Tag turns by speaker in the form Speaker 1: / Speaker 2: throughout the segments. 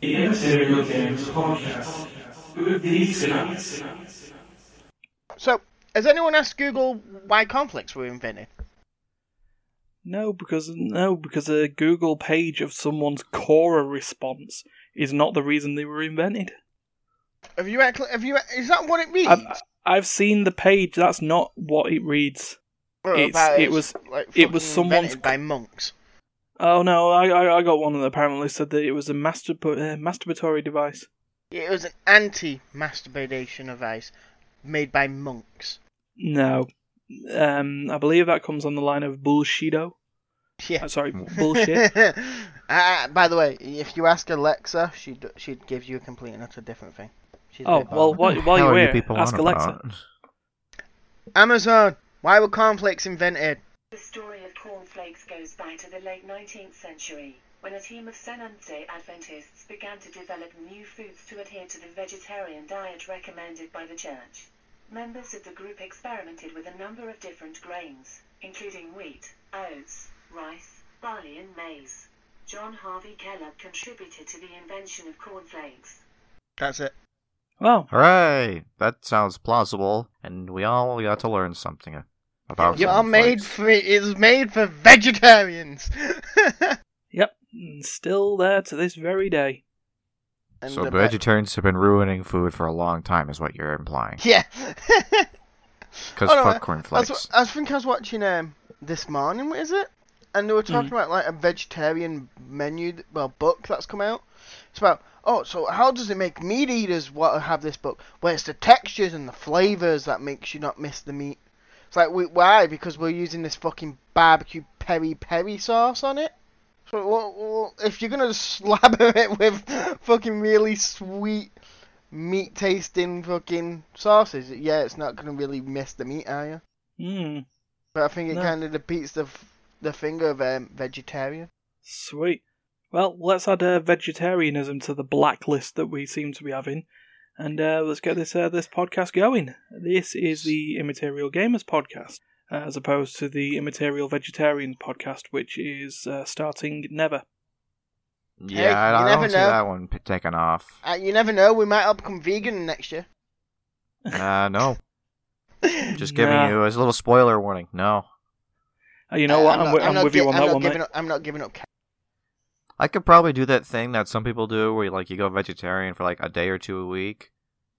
Speaker 1: Games Podcast these.
Speaker 2: So, has anyone asked Google why cornflakes were invented?
Speaker 3: No, because no, because a Google page of someone's Quora response is not the reason they were invented.
Speaker 2: Have you actually? Have you? Is that what it means?
Speaker 3: I've, I've seen the page. That's not what it reads.
Speaker 2: Well,
Speaker 3: it's- it was-
Speaker 2: like,
Speaker 3: it was
Speaker 2: fucking
Speaker 3: someone's-
Speaker 2: invented by monks.
Speaker 3: Oh no, I I, I got one that apparently said that it was a masturb- uh, masturbatory device.
Speaker 2: It was an anti-masturbation device made by monks.
Speaker 3: No, um, I believe that comes on the line of bullshido.
Speaker 2: Yeah.
Speaker 3: Uh, sorry, bullshit.
Speaker 2: uh, by the way, if you ask Alexa, she'd she'd give you a complete and utter different thing. She's
Speaker 3: Oh well, while, while you're
Speaker 4: are
Speaker 3: here,
Speaker 4: people
Speaker 3: ask Alexa.
Speaker 4: about?
Speaker 2: Amazon. Why were cornflakes invented?
Speaker 5: The story of cornflakes goes back to the late 19th century, when a team of Seventh-day Adventists began to develop new foods to adhere to the vegetarian diet recommended by the church. Members of the group experimented with a number of different grains, including wheat, oats, rice, barley and maize. John Harvey Kellogg contributed to the invention of cornflakes.
Speaker 2: That's it.
Speaker 3: Well,
Speaker 4: Hooray! That sounds plausible, and we all got to learn something about
Speaker 2: It's all made for it's made for vegetarians.
Speaker 3: yep, and still there to this very day.
Speaker 2: And
Speaker 4: So
Speaker 2: the
Speaker 4: vegetarians have been ruining food for a long time, is what you're implying.
Speaker 2: yeah.
Speaker 4: Because
Speaker 2: Oh, no,
Speaker 4: fuck
Speaker 2: I-
Speaker 4: cornflakes.
Speaker 2: I was, I think I was watching um this morning. What is it? And they were talking
Speaker 3: Mm.
Speaker 2: about like a vegetarian menu, well, book that's come out. It's about oh, so how does it make meat eaters want to have this book? Well, it's the textures and the flavors that makes you not miss the meat. It's like we, why? Because we're using this fucking barbecue peri peri sauce on it. So well, well, if you're gonna slabber it with fucking really sweet meat tasting fucking sauces, yeah, it's not gonna really miss the meat, are you?
Speaker 3: Hmm,
Speaker 2: But I think it
Speaker 3: No.
Speaker 2: kind of defeats the the finger of um, vegetarian.
Speaker 3: sweet. Well, let's add uh, vegetarianism to the blacklist that we seem to be having, and uh, let's get this uh, this podcast going. This is the Immaterial Gamers podcast, uh, as opposed to the Immaterial Vegetarians podcast, which is uh, starting never.
Speaker 4: yeah,
Speaker 2: Hey,
Speaker 4: I, I
Speaker 2: never
Speaker 4: don't see
Speaker 2: know.
Speaker 4: that one p- taken off.
Speaker 2: Uh, you never know, we might all become vegan next year.
Speaker 4: Uh, no. Just giving
Speaker 3: Nah.
Speaker 4: you a little spoiler warning. No.
Speaker 3: Uh, you know
Speaker 2: Uh,
Speaker 3: what? I'm,
Speaker 2: not-
Speaker 3: wi- I'm with
Speaker 2: gi-
Speaker 3: you on
Speaker 2: I'm
Speaker 3: that one,
Speaker 2: up, I'm not giving up. Ca-
Speaker 4: I could probably do that thing that some people do where like you go vegetarian for like a day or two a week,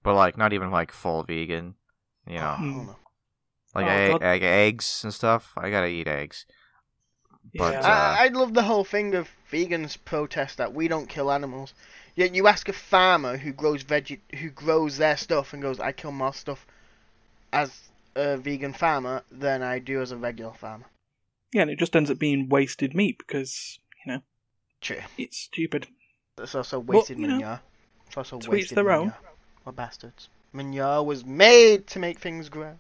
Speaker 4: but like not even like full vegan. You know,
Speaker 2: Oh,
Speaker 4: like
Speaker 3: Oh,
Speaker 4: egg,
Speaker 3: God.
Speaker 4: egg, eggs and stuff. I gotta eat eggs. But,
Speaker 3: Yeah.
Speaker 4: uh,
Speaker 2: I, I love the whole thing of vegans protest that we don't kill animals. Yet you ask a farmer who grows veg who grows their stuff and goes, I kill more stuff as a vegan farmer than I do as a regular farmer.
Speaker 3: Yeah, and it just ends up being wasted meat because you know
Speaker 2: True.
Speaker 3: it's stupid.
Speaker 2: It's also
Speaker 3: Well,
Speaker 2: wasted
Speaker 3: you know,
Speaker 2: manure. It's also
Speaker 3: to
Speaker 2: wasted
Speaker 3: their own.
Speaker 2: manure. What bastards. Manure was made to make things grow.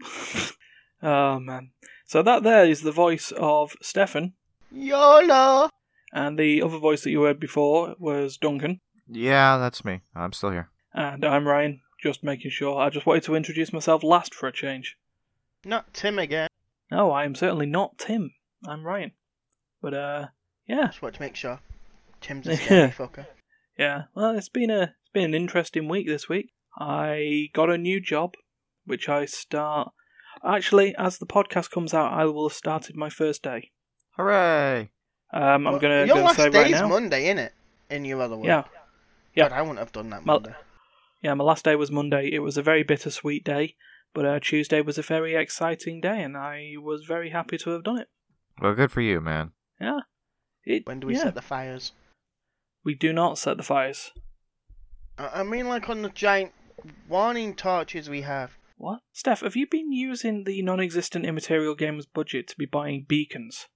Speaker 3: oh man! So that there is the voice of Stefan,
Speaker 2: YOLO!
Speaker 3: and the other voice that you heard before was Duncan,
Speaker 4: yeah, that's me. I'm still here.
Speaker 3: and I'm Ryan. Just making sure. I just wanted to introduce myself last for a change.
Speaker 2: Not Tim again.
Speaker 3: No, I am certainly not Tim. I'm Ryan. But uh, yeah,
Speaker 2: Just want to make sure. Tim's a scary fucker.
Speaker 3: yeah. Well, it's been a it's been an interesting week this week. I got a new job, which I start. Actually, as the podcast comes out, I will have started my first day.
Speaker 4: Hooray!
Speaker 3: Um, I'm
Speaker 2: Well,
Speaker 3: gonna,
Speaker 2: Your
Speaker 3: gonna
Speaker 2: last
Speaker 3: say
Speaker 2: day's
Speaker 3: right now.
Speaker 2: Monday, innit? In your other world.
Speaker 3: Yeah, yeah.
Speaker 2: God, I wouldn't have done that
Speaker 3: Well-
Speaker 2: Monday.
Speaker 3: Yeah, my last day was Monday. It was a very bittersweet day, but uh, Tuesday was a very exciting day, and I was very happy to have done it.
Speaker 4: Well, good for you, man.
Speaker 3: Yeah. It,
Speaker 2: When do we
Speaker 3: yeah,
Speaker 2: set the fires?
Speaker 3: We do not set the fires.
Speaker 2: I I mean, like on the giant warning torches we have.
Speaker 3: What? Steph, have you been using the non existent Immaterial Games budget to be buying beacons?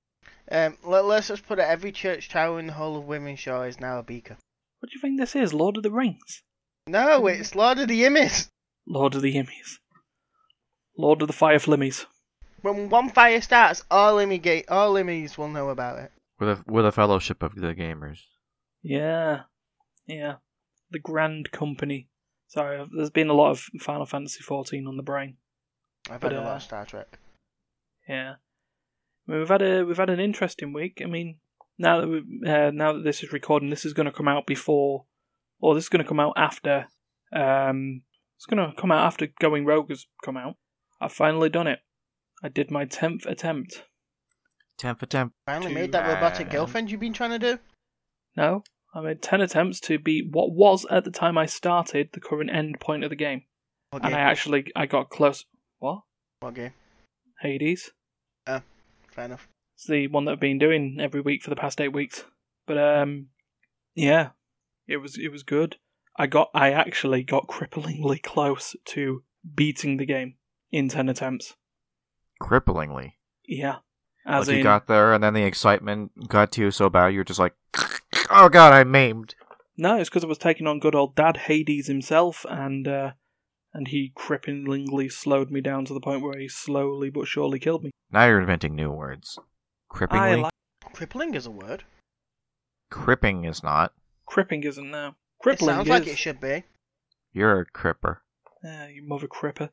Speaker 2: Um, let, let's just put it. Every church tower in the whole of Wythenshawe is now a beacon.
Speaker 3: What do you think this is? Lord of the Rings?
Speaker 2: No, it's Lord of the Immies.
Speaker 3: Lord of the Immies. Lord of the Fire Flimmies.
Speaker 2: When one fire starts, all Immy all Immies will know about it.
Speaker 4: With a with a fellowship of the gamers.
Speaker 3: Yeah. Yeah. The Grand Company. Sorry, there's been a lot of Final Fantasy XIV on the brain.
Speaker 2: I've
Speaker 3: But,
Speaker 2: had a lot
Speaker 3: uh,
Speaker 2: of Star Trek.
Speaker 3: Yeah. I mean, we've had a we've had an interesting week. I mean, now that we, uh, now that this is recording, this is going to come out before, or this is going to come out after. Um, it's going to come out after Going Rogue has come out. I've finally done it. I did my tenth attempt.
Speaker 4: Temp for temp.
Speaker 2: Finally made that robotic
Speaker 4: bad.
Speaker 2: girlfriend you've been trying to do.
Speaker 3: No, I made ten attempts to beat what was at the time I started the current end point of the game,
Speaker 2: What
Speaker 3: and I actually I got close. What?
Speaker 2: What game?
Speaker 3: Hades.
Speaker 2: Fair enough.
Speaker 3: It's the one that I've been doing every week for the past eight weeks. But um, yeah, it was it was good. I got I actually got cripplingly close to beating the game in ten attempts.
Speaker 4: Cripplingly.
Speaker 3: Yeah, as
Speaker 4: like
Speaker 3: in
Speaker 4: you got there, and then the excitement got to you so bad, you're just like, "Oh God, I'm maimed."
Speaker 3: no, it's because I was taking on good old Dad Hades himself, and uh, and he cripplingly slowed me down to the point where he slowly but surely killed me.
Speaker 4: Now you're inventing new words.
Speaker 3: I
Speaker 4: Cripplingly.
Speaker 3: like
Speaker 2: Crippling is a word.
Speaker 4: Cripping is not.
Speaker 3: cripping isn't now.
Speaker 2: It
Speaker 3: Crippling
Speaker 2: sounds
Speaker 3: is.
Speaker 2: like it should be.
Speaker 4: You're a cripper.
Speaker 3: Ah, you mother cripper.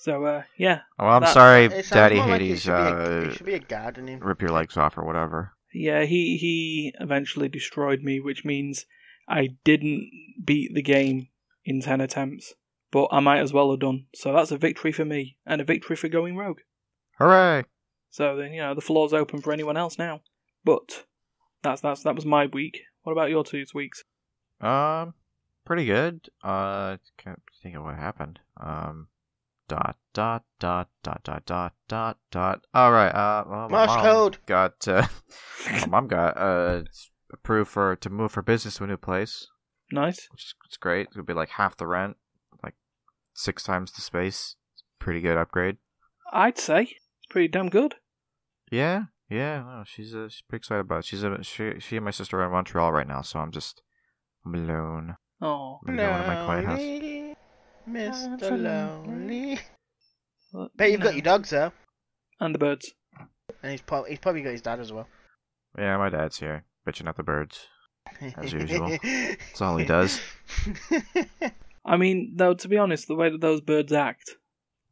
Speaker 3: So uh, yeah,
Speaker 4: Oh, I'm
Speaker 3: That-
Speaker 4: sorry,
Speaker 2: It
Speaker 4: Daddy
Speaker 2: more like it
Speaker 4: Hades.
Speaker 2: should, be a,
Speaker 4: uh,
Speaker 2: it should be a gardening.
Speaker 4: rip your legs off or whatever.
Speaker 3: Yeah, he he eventually destroyed me, which means I didn't beat the game in ten attempts, but I might as well have done. So that's a victory for me and a victory for going rogue.
Speaker 4: Hooray!
Speaker 3: So then you know the floor's open for anyone else now. But that's that's that was my week. What about your two weeks?
Speaker 4: Um, pretty good. Uh, can't think of what happened. Um, dot dot dot dot dot dot dot dot. All right. Uh, well, my
Speaker 2: Morse
Speaker 4: mom
Speaker 2: code.
Speaker 4: got uh, my mom got uh approved for to move her business to a new place,
Speaker 3: Nice.
Speaker 4: which is it's great. It'll be like half the rent, like six times the space. It's a pretty good upgrade.
Speaker 3: I'd say it's pretty damn good.
Speaker 4: Yeah, yeah. No, she's uh, she's pretty excited about it. She's a, she she and my sister are in Montreal right now, so I'm just I'm alone.
Speaker 3: Oh,
Speaker 4: I'm alone in my quiet house.
Speaker 2: Lonely, Mr. Lonely.
Speaker 3: well,
Speaker 2: Bet you've got your dogs though,
Speaker 3: and the birds.
Speaker 2: and he's, prob- he's probably got his dad as well.
Speaker 4: Yeah, my dad's here, bitching at the birds. As usual. That's all he does.
Speaker 3: I mean, though, to be honest, the way that those birds act,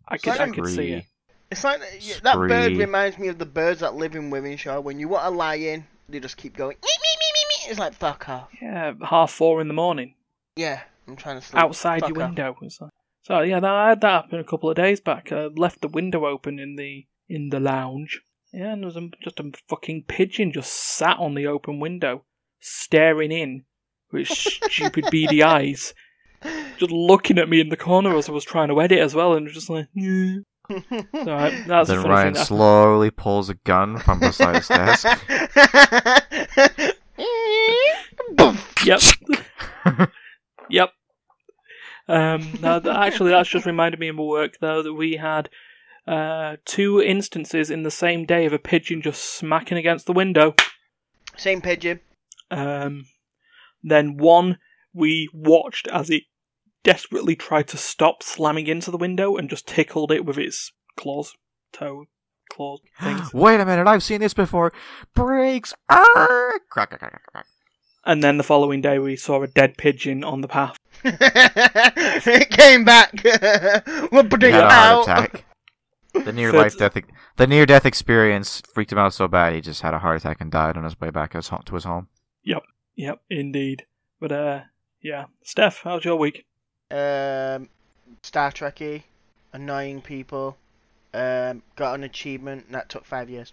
Speaker 3: I could I could see it.
Speaker 2: It's like that- yeah, that bird
Speaker 4: Spree.
Speaker 2: reminds me of the birds that live in Wythenshawe. When you want to lie in, they just keep going. "Meep, meep, meep, meep, meep." It's like fuck off.
Speaker 3: Yeah, half four in the morning.
Speaker 2: Yeah, I'm trying to sleep.
Speaker 3: outside
Speaker 2: Fuck
Speaker 3: your
Speaker 2: off.
Speaker 3: window. It's like- So yeah, that, I had that happen a couple of days back. I left the window open in the in the lounge. Yeah, and there was a, just a fucking pigeon just sat on the open window, staring in with stupid beady eyes, just looking at me in the corner as I was trying to edit as well, and just like, yeah. So I, that's a
Speaker 4: then
Speaker 3: funny
Speaker 4: Ryan
Speaker 3: thing. that-
Speaker 4: slowly pulls a gun from beside his desk.
Speaker 3: Yep. yep. Um, no, th- actually, that's just reminded me of my work, though, that we had uh, two instances in the same day of a pigeon just smacking against the window.
Speaker 2: Same pigeon.
Speaker 3: Um, then one we watched as it desperately tried to stop slamming into the window and just tickled it with its claws, toe, claws, things.
Speaker 4: Wait a minute, I've seen this before. Brakes. Ah! Crack, crack, crack, crack.
Speaker 3: And then the following day we saw a dead pigeon on the path.
Speaker 2: it came back. We're putting
Speaker 4: He
Speaker 2: it
Speaker 4: had a heart
Speaker 2: out.
Speaker 4: attack. The near life death, the near death experience freaked him out so bad he just had a heart attack and died on his way back his to his home.
Speaker 3: Yep, yep, indeed. But uh, yeah, Steph, how's your week?
Speaker 2: Um, Star Trekky, annoying people. Um, got an achievement and that took five years.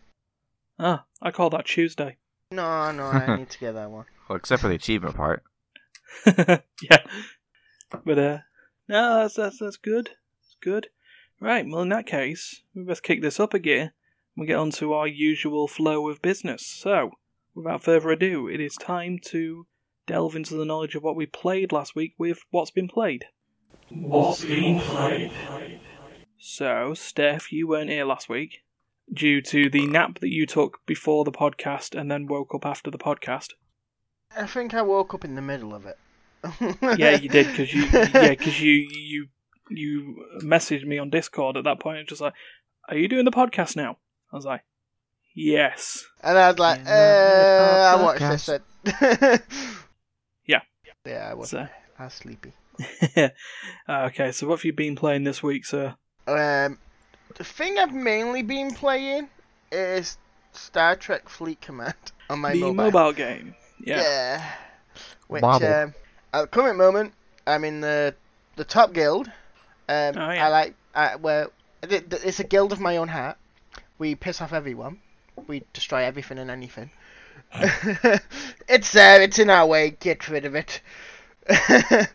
Speaker 3: Ah, I call that Tuesday.
Speaker 2: No, no, I need to get that one.
Speaker 4: Well, except for the achievement part.
Speaker 3: yeah. But uh no, that's that's that's good. It's good. Right, well in that case, we best kick this up a gear and we get on to our usual flow of business. So, without further ado, it is time to delve into the knowledge of what we played last week with what's been played.
Speaker 1: What's being played?
Speaker 3: So, Steph, you weren't here last week due to the nap that you took before the podcast and then woke up after the podcast.
Speaker 2: I think I woke up in the middle of it.
Speaker 3: Yeah, you did because you yeah because you you you messaged me on Discord at that point. It's just like, are you doing the podcast now? I was like, yes.
Speaker 2: And I was like,
Speaker 4: Yeah,
Speaker 2: uh, I watched this. At...
Speaker 3: Yeah.
Speaker 2: Yeah, I was.
Speaker 3: So,
Speaker 2: I was sleepy.
Speaker 3: okay, so what have you been playing this week, sir?
Speaker 2: Um, the thing I've mainly been playing is Star Trek Fleet Command on my
Speaker 3: the
Speaker 2: mobile.
Speaker 3: mobile game. Yeah.
Speaker 2: Yeah. Which
Speaker 4: Wobble.
Speaker 2: um, at the current moment, I'm in the the top guild. Um,
Speaker 3: Oh, yeah.
Speaker 2: I like I, well, it- it's a guild of my own heart. We piss off everyone. We destroy everything and anything. it's there. It's in our way. Get rid of it. I-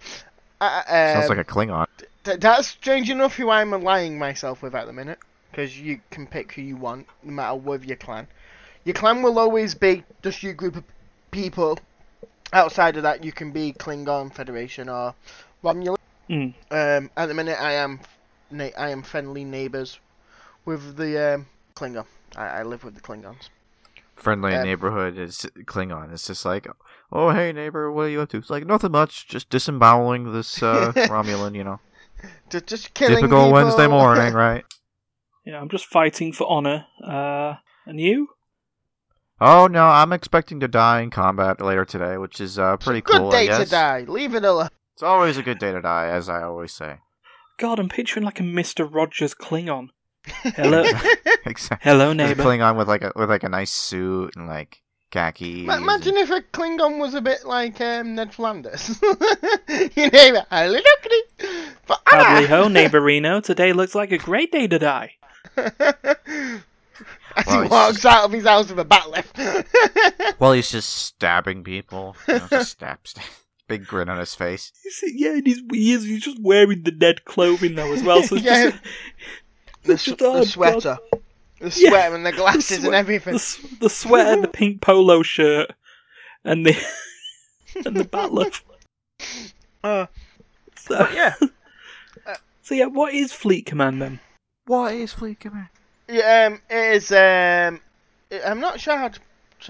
Speaker 4: Sounds
Speaker 2: um,
Speaker 4: like a Klingon.
Speaker 2: Th- that's strange enough who I'm aligning myself with at the minute. Because you can pick who you want, no matter with your clan. Your clan will always be just your group of people. Outside of that, you can be Klingon, Federation, or Romulan.
Speaker 3: Mm.
Speaker 2: Um, at the minute, I am na- I am friendly neighbours with the um, Klingon. I-, I live with the Klingons.
Speaker 4: Friendly
Speaker 2: um,
Speaker 4: neighborhood is Klingon. It's just like, oh hey neighbor, what are you up to? It's like nothing much, just disemboweling this uh, Romulan, you know.
Speaker 2: Just, just killing
Speaker 4: Typical
Speaker 2: people.
Speaker 4: Wednesday morning, right?
Speaker 3: Yeah, I'm just fighting for honor. Uh, and you?
Speaker 4: Oh no, I'm expecting to die in combat later today, which is uh, pretty
Speaker 2: Good
Speaker 4: cool.
Speaker 2: day
Speaker 4: I
Speaker 2: to die. Leave it alone.
Speaker 4: It's always a good day to die, as I always say.
Speaker 3: God, I'm picturing like a Mister Rogers Klingon. Hello,
Speaker 4: exactly.
Speaker 3: hello, neighbor.
Speaker 4: Klingon with like a with like a nice suit and like khakis.
Speaker 2: Ma- Imagine
Speaker 4: and-
Speaker 2: if a Klingon was a bit like um, Ned Flanders. you name it, hello, lookity. But
Speaker 3: Howdy ho, neighborino. Today looks like a great day to die.
Speaker 2: As
Speaker 4: Well,
Speaker 2: he walks
Speaker 4: just-
Speaker 2: out of his house with a bat'leth.
Speaker 4: Well, he's just stabbing people. You know, just stab, stab. Big grin on his face.
Speaker 3: See, yeah, and he's, he is, he's just wearing the dead clothing though as well. So
Speaker 2: Yeah.
Speaker 3: just
Speaker 2: the,
Speaker 3: Just,
Speaker 2: s-
Speaker 3: oh,
Speaker 2: the
Speaker 3: God.
Speaker 2: sweater. The
Speaker 3: Yeah,
Speaker 2: sweater and the glasses
Speaker 3: the
Speaker 2: and everything.
Speaker 3: the, s- the sweater, the pink polo shirt, and the and the bat'leth.
Speaker 2: Uh,
Speaker 3: So,
Speaker 2: yeah.
Speaker 3: so yeah, what is Fleet Command then?
Speaker 4: What is Fleet Command?
Speaker 2: Yeah, um, it is. Um, I'm not sure how to,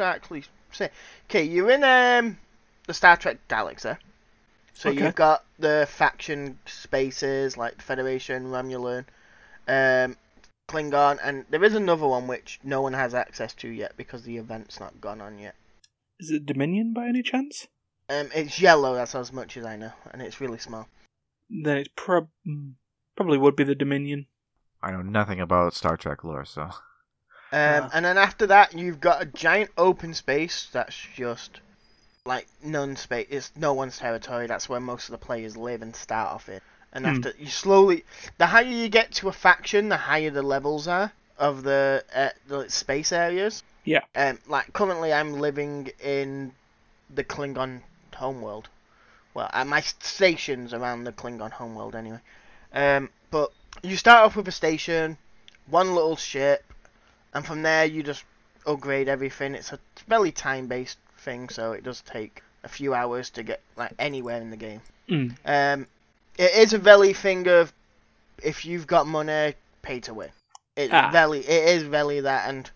Speaker 2: actually say. Okay, you're in um the Star Trek galaxy. So
Speaker 3: Okay.
Speaker 2: you've got the faction spaces like Federation, Romulan, um, Klingon, and there is another one which no one has access to yet because the event's not gone on yet.
Speaker 3: Is it Dominion by any chance?
Speaker 2: Um, it's yellow. That's as much as I know, and it's really small.
Speaker 3: Then it's prob- mm, probably would be the Dominion.
Speaker 4: I know nothing about Star Trek lore, so
Speaker 2: Um,
Speaker 3: Ah.
Speaker 2: and then after that, you've got a giant open space that's just like none space. It's no one's territory. That's where most of the players live and start off in. And
Speaker 3: Hmm.
Speaker 2: after you slowly, the higher you get to a faction, the higher the levels are of the uh, the space areas.
Speaker 3: Yeah.
Speaker 2: Um, like currently, I'm living in the Klingon homeworld. Well, at my stations around the Klingon homeworld, anyway. Um, but you start off with a station, one little ship, and from there you just upgrade everything. It's a fairly time-based thing, so it does take a few hours to get like anywhere in the game.
Speaker 3: Mm.
Speaker 2: Um, it is a very thing of if you've got money, pay to win. It
Speaker 3: Ah.
Speaker 2: very, it is very that, and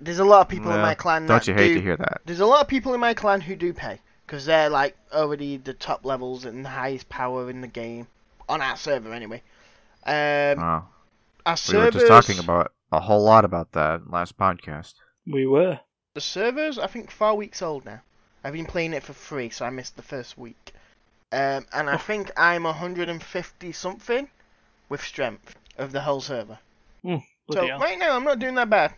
Speaker 2: there's a lot of people in my clan.
Speaker 4: don't
Speaker 2: that
Speaker 4: you hate
Speaker 2: do,
Speaker 4: to hear that?
Speaker 2: There's a lot of people in my clan who do pay because they're like already the top levels and the highest power in the game on our server anyway. Um, our
Speaker 4: we
Speaker 2: servers,
Speaker 4: were just talking about a whole lot about that last podcast.
Speaker 3: We were.
Speaker 2: the servers. I think four weeks old now. I've been playing it for free, so I missed the first week. Um, and I
Speaker 3: Oh.
Speaker 2: think I'm 150 something with strength of the whole server. So
Speaker 3: hell.
Speaker 2: right now I'm not doing that bad.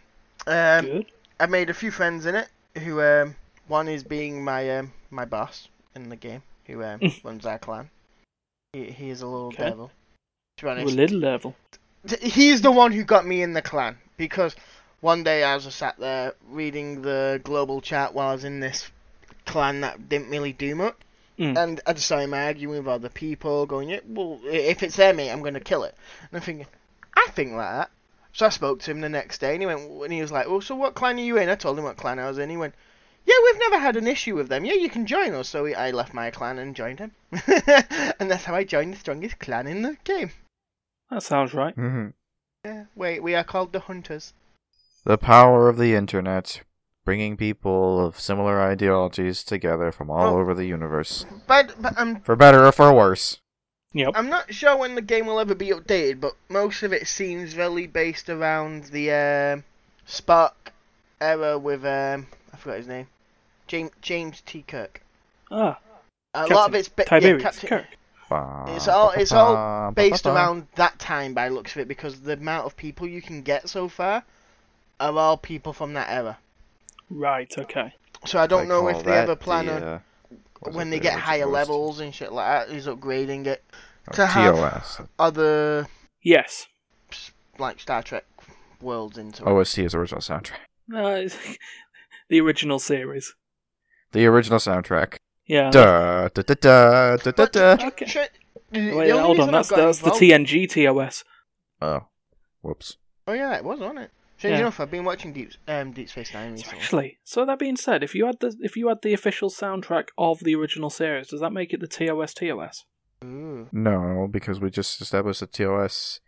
Speaker 2: Um,
Speaker 3: Good.
Speaker 2: I made a few friends in it. Who um, one is being my um, my boss in the game, who um, runs our clan. He, he is a little
Speaker 3: Okay.
Speaker 2: devil. To be honest,
Speaker 3: little level.
Speaker 2: He's the one who got me in the clan because one day I was just sat there reading the global chat while I was in this clan that didn't really do much,
Speaker 3: Mm.
Speaker 2: and I just saw him arguing with other people, going, "Yeah, well, if it's their mate, I'm gonna kill it." And I'm thinking, I think like that. So I spoke to him the next day, and he went, and he was like, "Oh, so what clan are you in?" I told him what clan I was in. He went, "Yeah, we've never had an issue with them. Yeah, you can join us." So I left my clan and joined him, and that's how I joined the strongest clan in the game.
Speaker 3: That sounds right.
Speaker 4: Mhm.
Speaker 2: Yeah, wait, we are called the Hunters.
Speaker 4: The power of the internet, bringing people of similar ideologies together from all
Speaker 2: Oh.
Speaker 4: over the universe,
Speaker 2: But, but I'm
Speaker 4: for better or for worse.
Speaker 3: Yep.
Speaker 2: I'm not sure when the game will ever be updated, but most of it seems really based around the um, Spock era with um, I forgot his name, James James T. Kirk.
Speaker 3: Ah,
Speaker 2: A lot of it's ba- yeah,
Speaker 3: Tiberius
Speaker 2: Captain-
Speaker 3: Kirk.
Speaker 2: It's all it's all based around that time by looks of it because the amount of people you can get so far are all people from that era.
Speaker 3: Right. Okay.
Speaker 2: So I don't
Speaker 4: They
Speaker 2: know if they
Speaker 4: that
Speaker 2: ever plan
Speaker 4: the,
Speaker 2: on
Speaker 4: uh, was
Speaker 2: when they get higher
Speaker 4: OST?
Speaker 2: levels and shit like that, is upgrading it
Speaker 4: Oh,
Speaker 2: to have-
Speaker 4: TOS.
Speaker 2: other
Speaker 3: Yes.
Speaker 2: like Star Trek worlds into it.
Speaker 4: OST is original soundtrack.
Speaker 3: No, it's the original series.
Speaker 4: The original soundtrack.
Speaker 3: Yeah.
Speaker 4: Da da da da da da da.
Speaker 3: Okay.
Speaker 2: Shit. The- the
Speaker 3: Wait, hold on. That's that's the
Speaker 2: involved-
Speaker 3: TNG TOS.
Speaker 4: Oh, whoops.
Speaker 2: Oh yeah, it was, wasn't it? Strange
Speaker 3: Yeah.
Speaker 2: enough, I've been watching Deep um, Deep Space Nine recently.
Speaker 3: actually, so that being said, if you had the if you had the official soundtrack of the original series, does that make it the TOS TOS?
Speaker 2: Ooh.
Speaker 4: No, because we just established that TOS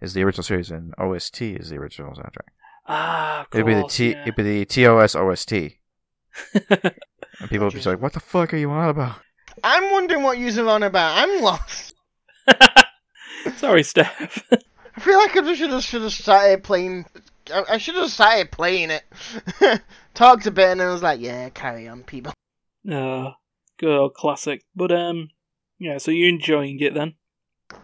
Speaker 4: is the original series and OST is the original soundtrack.
Speaker 3: Ah, of
Speaker 4: It'd be the
Speaker 3: course,
Speaker 4: T.
Speaker 3: yeah.
Speaker 4: It'd be the TOS OST, and people would be like, "What the fuck are you on about?"
Speaker 2: I'm wondering what you're on about. I'm lost.
Speaker 3: Sorry, Steph.
Speaker 2: I feel like I should have should have started playing. I, I should have started playing it. Talked a bit and I was like, yeah, carry on, people.
Speaker 3: uh, good old classic. But um, yeah. So you're enjoying it then?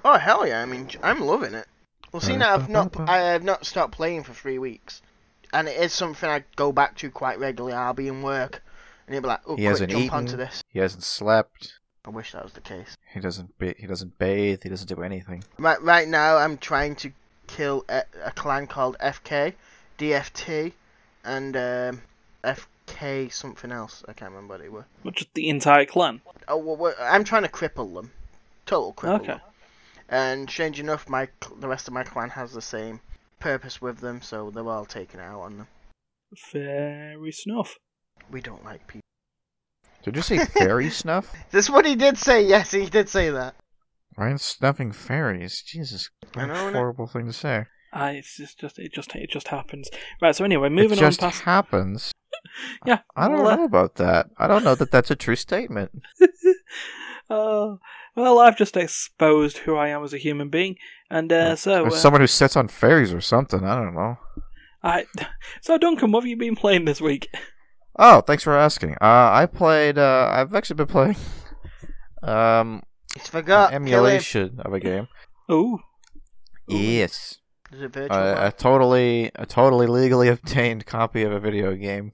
Speaker 2: Oh hell yeah! I mean, I'm loving it. Well, see now I've not I have not stopped playing for three weeks, and it is something I go back to quite regularly. I'll be in work, and you'll be like, oh,
Speaker 4: He
Speaker 2: quick,
Speaker 4: hasn't
Speaker 2: jump
Speaker 4: eaten.
Speaker 2: onto this.
Speaker 4: He hasn't slept.
Speaker 2: I wish that was the case.
Speaker 4: He doesn't. Ba- he doesn't bathe. He doesn't do anything.
Speaker 2: Right, right now I'm trying to kill a, a clan called FK, DFT, and um, FK something else. I can't remember what they were.
Speaker 3: Or just the entire clan?
Speaker 2: Oh, well, well, I'm trying to cripple them, total cripple
Speaker 3: Okay.
Speaker 2: them. And strange enough, my the rest of my clan has the same purpose with them, so they're all taken out on them.
Speaker 3: Fairy snuff.
Speaker 2: We don't like people.
Speaker 4: Did you say fairy snuff?
Speaker 2: This is what he did say. Yes, he did say that.
Speaker 4: Ryan's snuffing fairies. Jesus,
Speaker 2: I know,
Speaker 4: what a horrible thing to say.
Speaker 3: I it's just, just it just it just happens. Right. So anyway, moving
Speaker 4: it just
Speaker 3: on past.
Speaker 4: happens.
Speaker 3: Yeah.
Speaker 4: I don't
Speaker 3: well, uh,
Speaker 4: know about that. I don't know that that's a true statement.
Speaker 3: Oh, well, I've just exposed who I am as a human being, and uh, so
Speaker 4: Or
Speaker 3: uh,
Speaker 4: someone who sits on fairies or something. I don't know.
Speaker 3: I. So Duncan, what have you been playing this week?
Speaker 4: Oh, thanks for asking. Uh, I played. Uh, I've actually been playing. Um,
Speaker 2: He's
Speaker 4: an
Speaker 2: forgot.
Speaker 4: emulation of a game.
Speaker 3: Oh,
Speaker 4: Yes,
Speaker 2: Is it virtual?
Speaker 4: uh, a totally, a totally legally obtained copy of a video game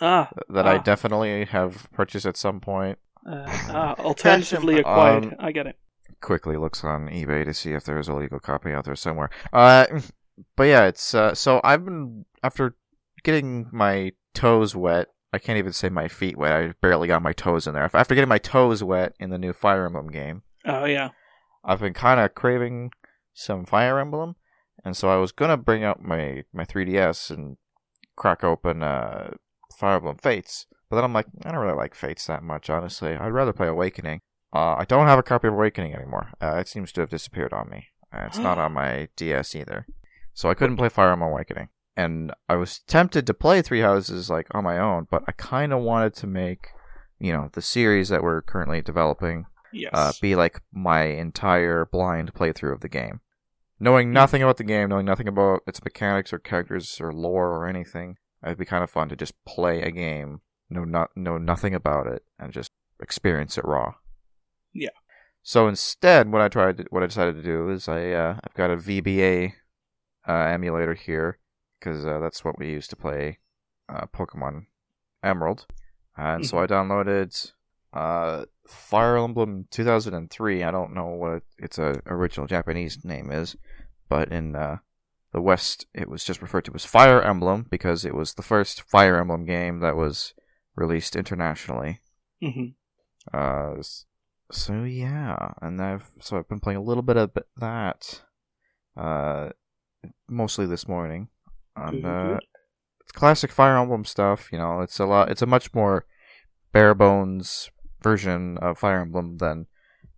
Speaker 3: ah,
Speaker 4: that I
Speaker 3: Ah.
Speaker 4: definitely have purchased at some point.
Speaker 3: uh, ah alternatively
Speaker 2: Um,
Speaker 3: acquired. I get it.
Speaker 4: quickly looks on eBay to see if there's a legal copy out there somewhere. Uh, but yeah, it's uh, so I've been after getting my toes wet. I can't even say my feet wet. I barely got my toes in there. After getting my toes wet in the new Fire Emblem game,
Speaker 3: Oh yeah.
Speaker 4: I've been kind of craving some Fire Emblem, and so I was gonna bring out my my 3DS and crack open uh, Fire Emblem Fates. But then I'm like, I don't really like Fates that much, honestly. I'd rather play Awakening. Uh, I don't have a copy of Awakening anymore. Uh, it seems to have disappeared on me. Uh, it's not on my DS either, so I couldn't play Fire Emblem Awakening. And I was tempted to play Three Houses like on my own, but I kind of wanted to make, you know, the series that we're currently developing
Speaker 3: Yes.
Speaker 4: uh, be like my entire blind playthrough of the game. Knowing nothing about the game, knowing nothing about its mechanics or characters or lore or anything, it'd be kind of fun to just play a game, know not know nothing about it, and just experience it raw.
Speaker 3: Yeah.
Speaker 4: So instead, what I tried, to, what I decided to do is I uh, I've got a VBA uh, emulator here because uh, that's what we used to play uh, Pokemon Emerald, and so I downloaded uh, Fire Emblem 2003. I don't know what its uh, original Japanese name is, but in uh, the West, it was just referred to as Fire Emblem because it was the first Fire Emblem game that was released internationally.
Speaker 3: hmm
Speaker 4: Uh, so yeah, and I've so I've been playing a little bit of that, uh, mostly this morning, and
Speaker 3: Good,
Speaker 4: uh, it's classic Fire Emblem stuff. You know, it's a lot. It's a much more bare bones version of Fire Emblem than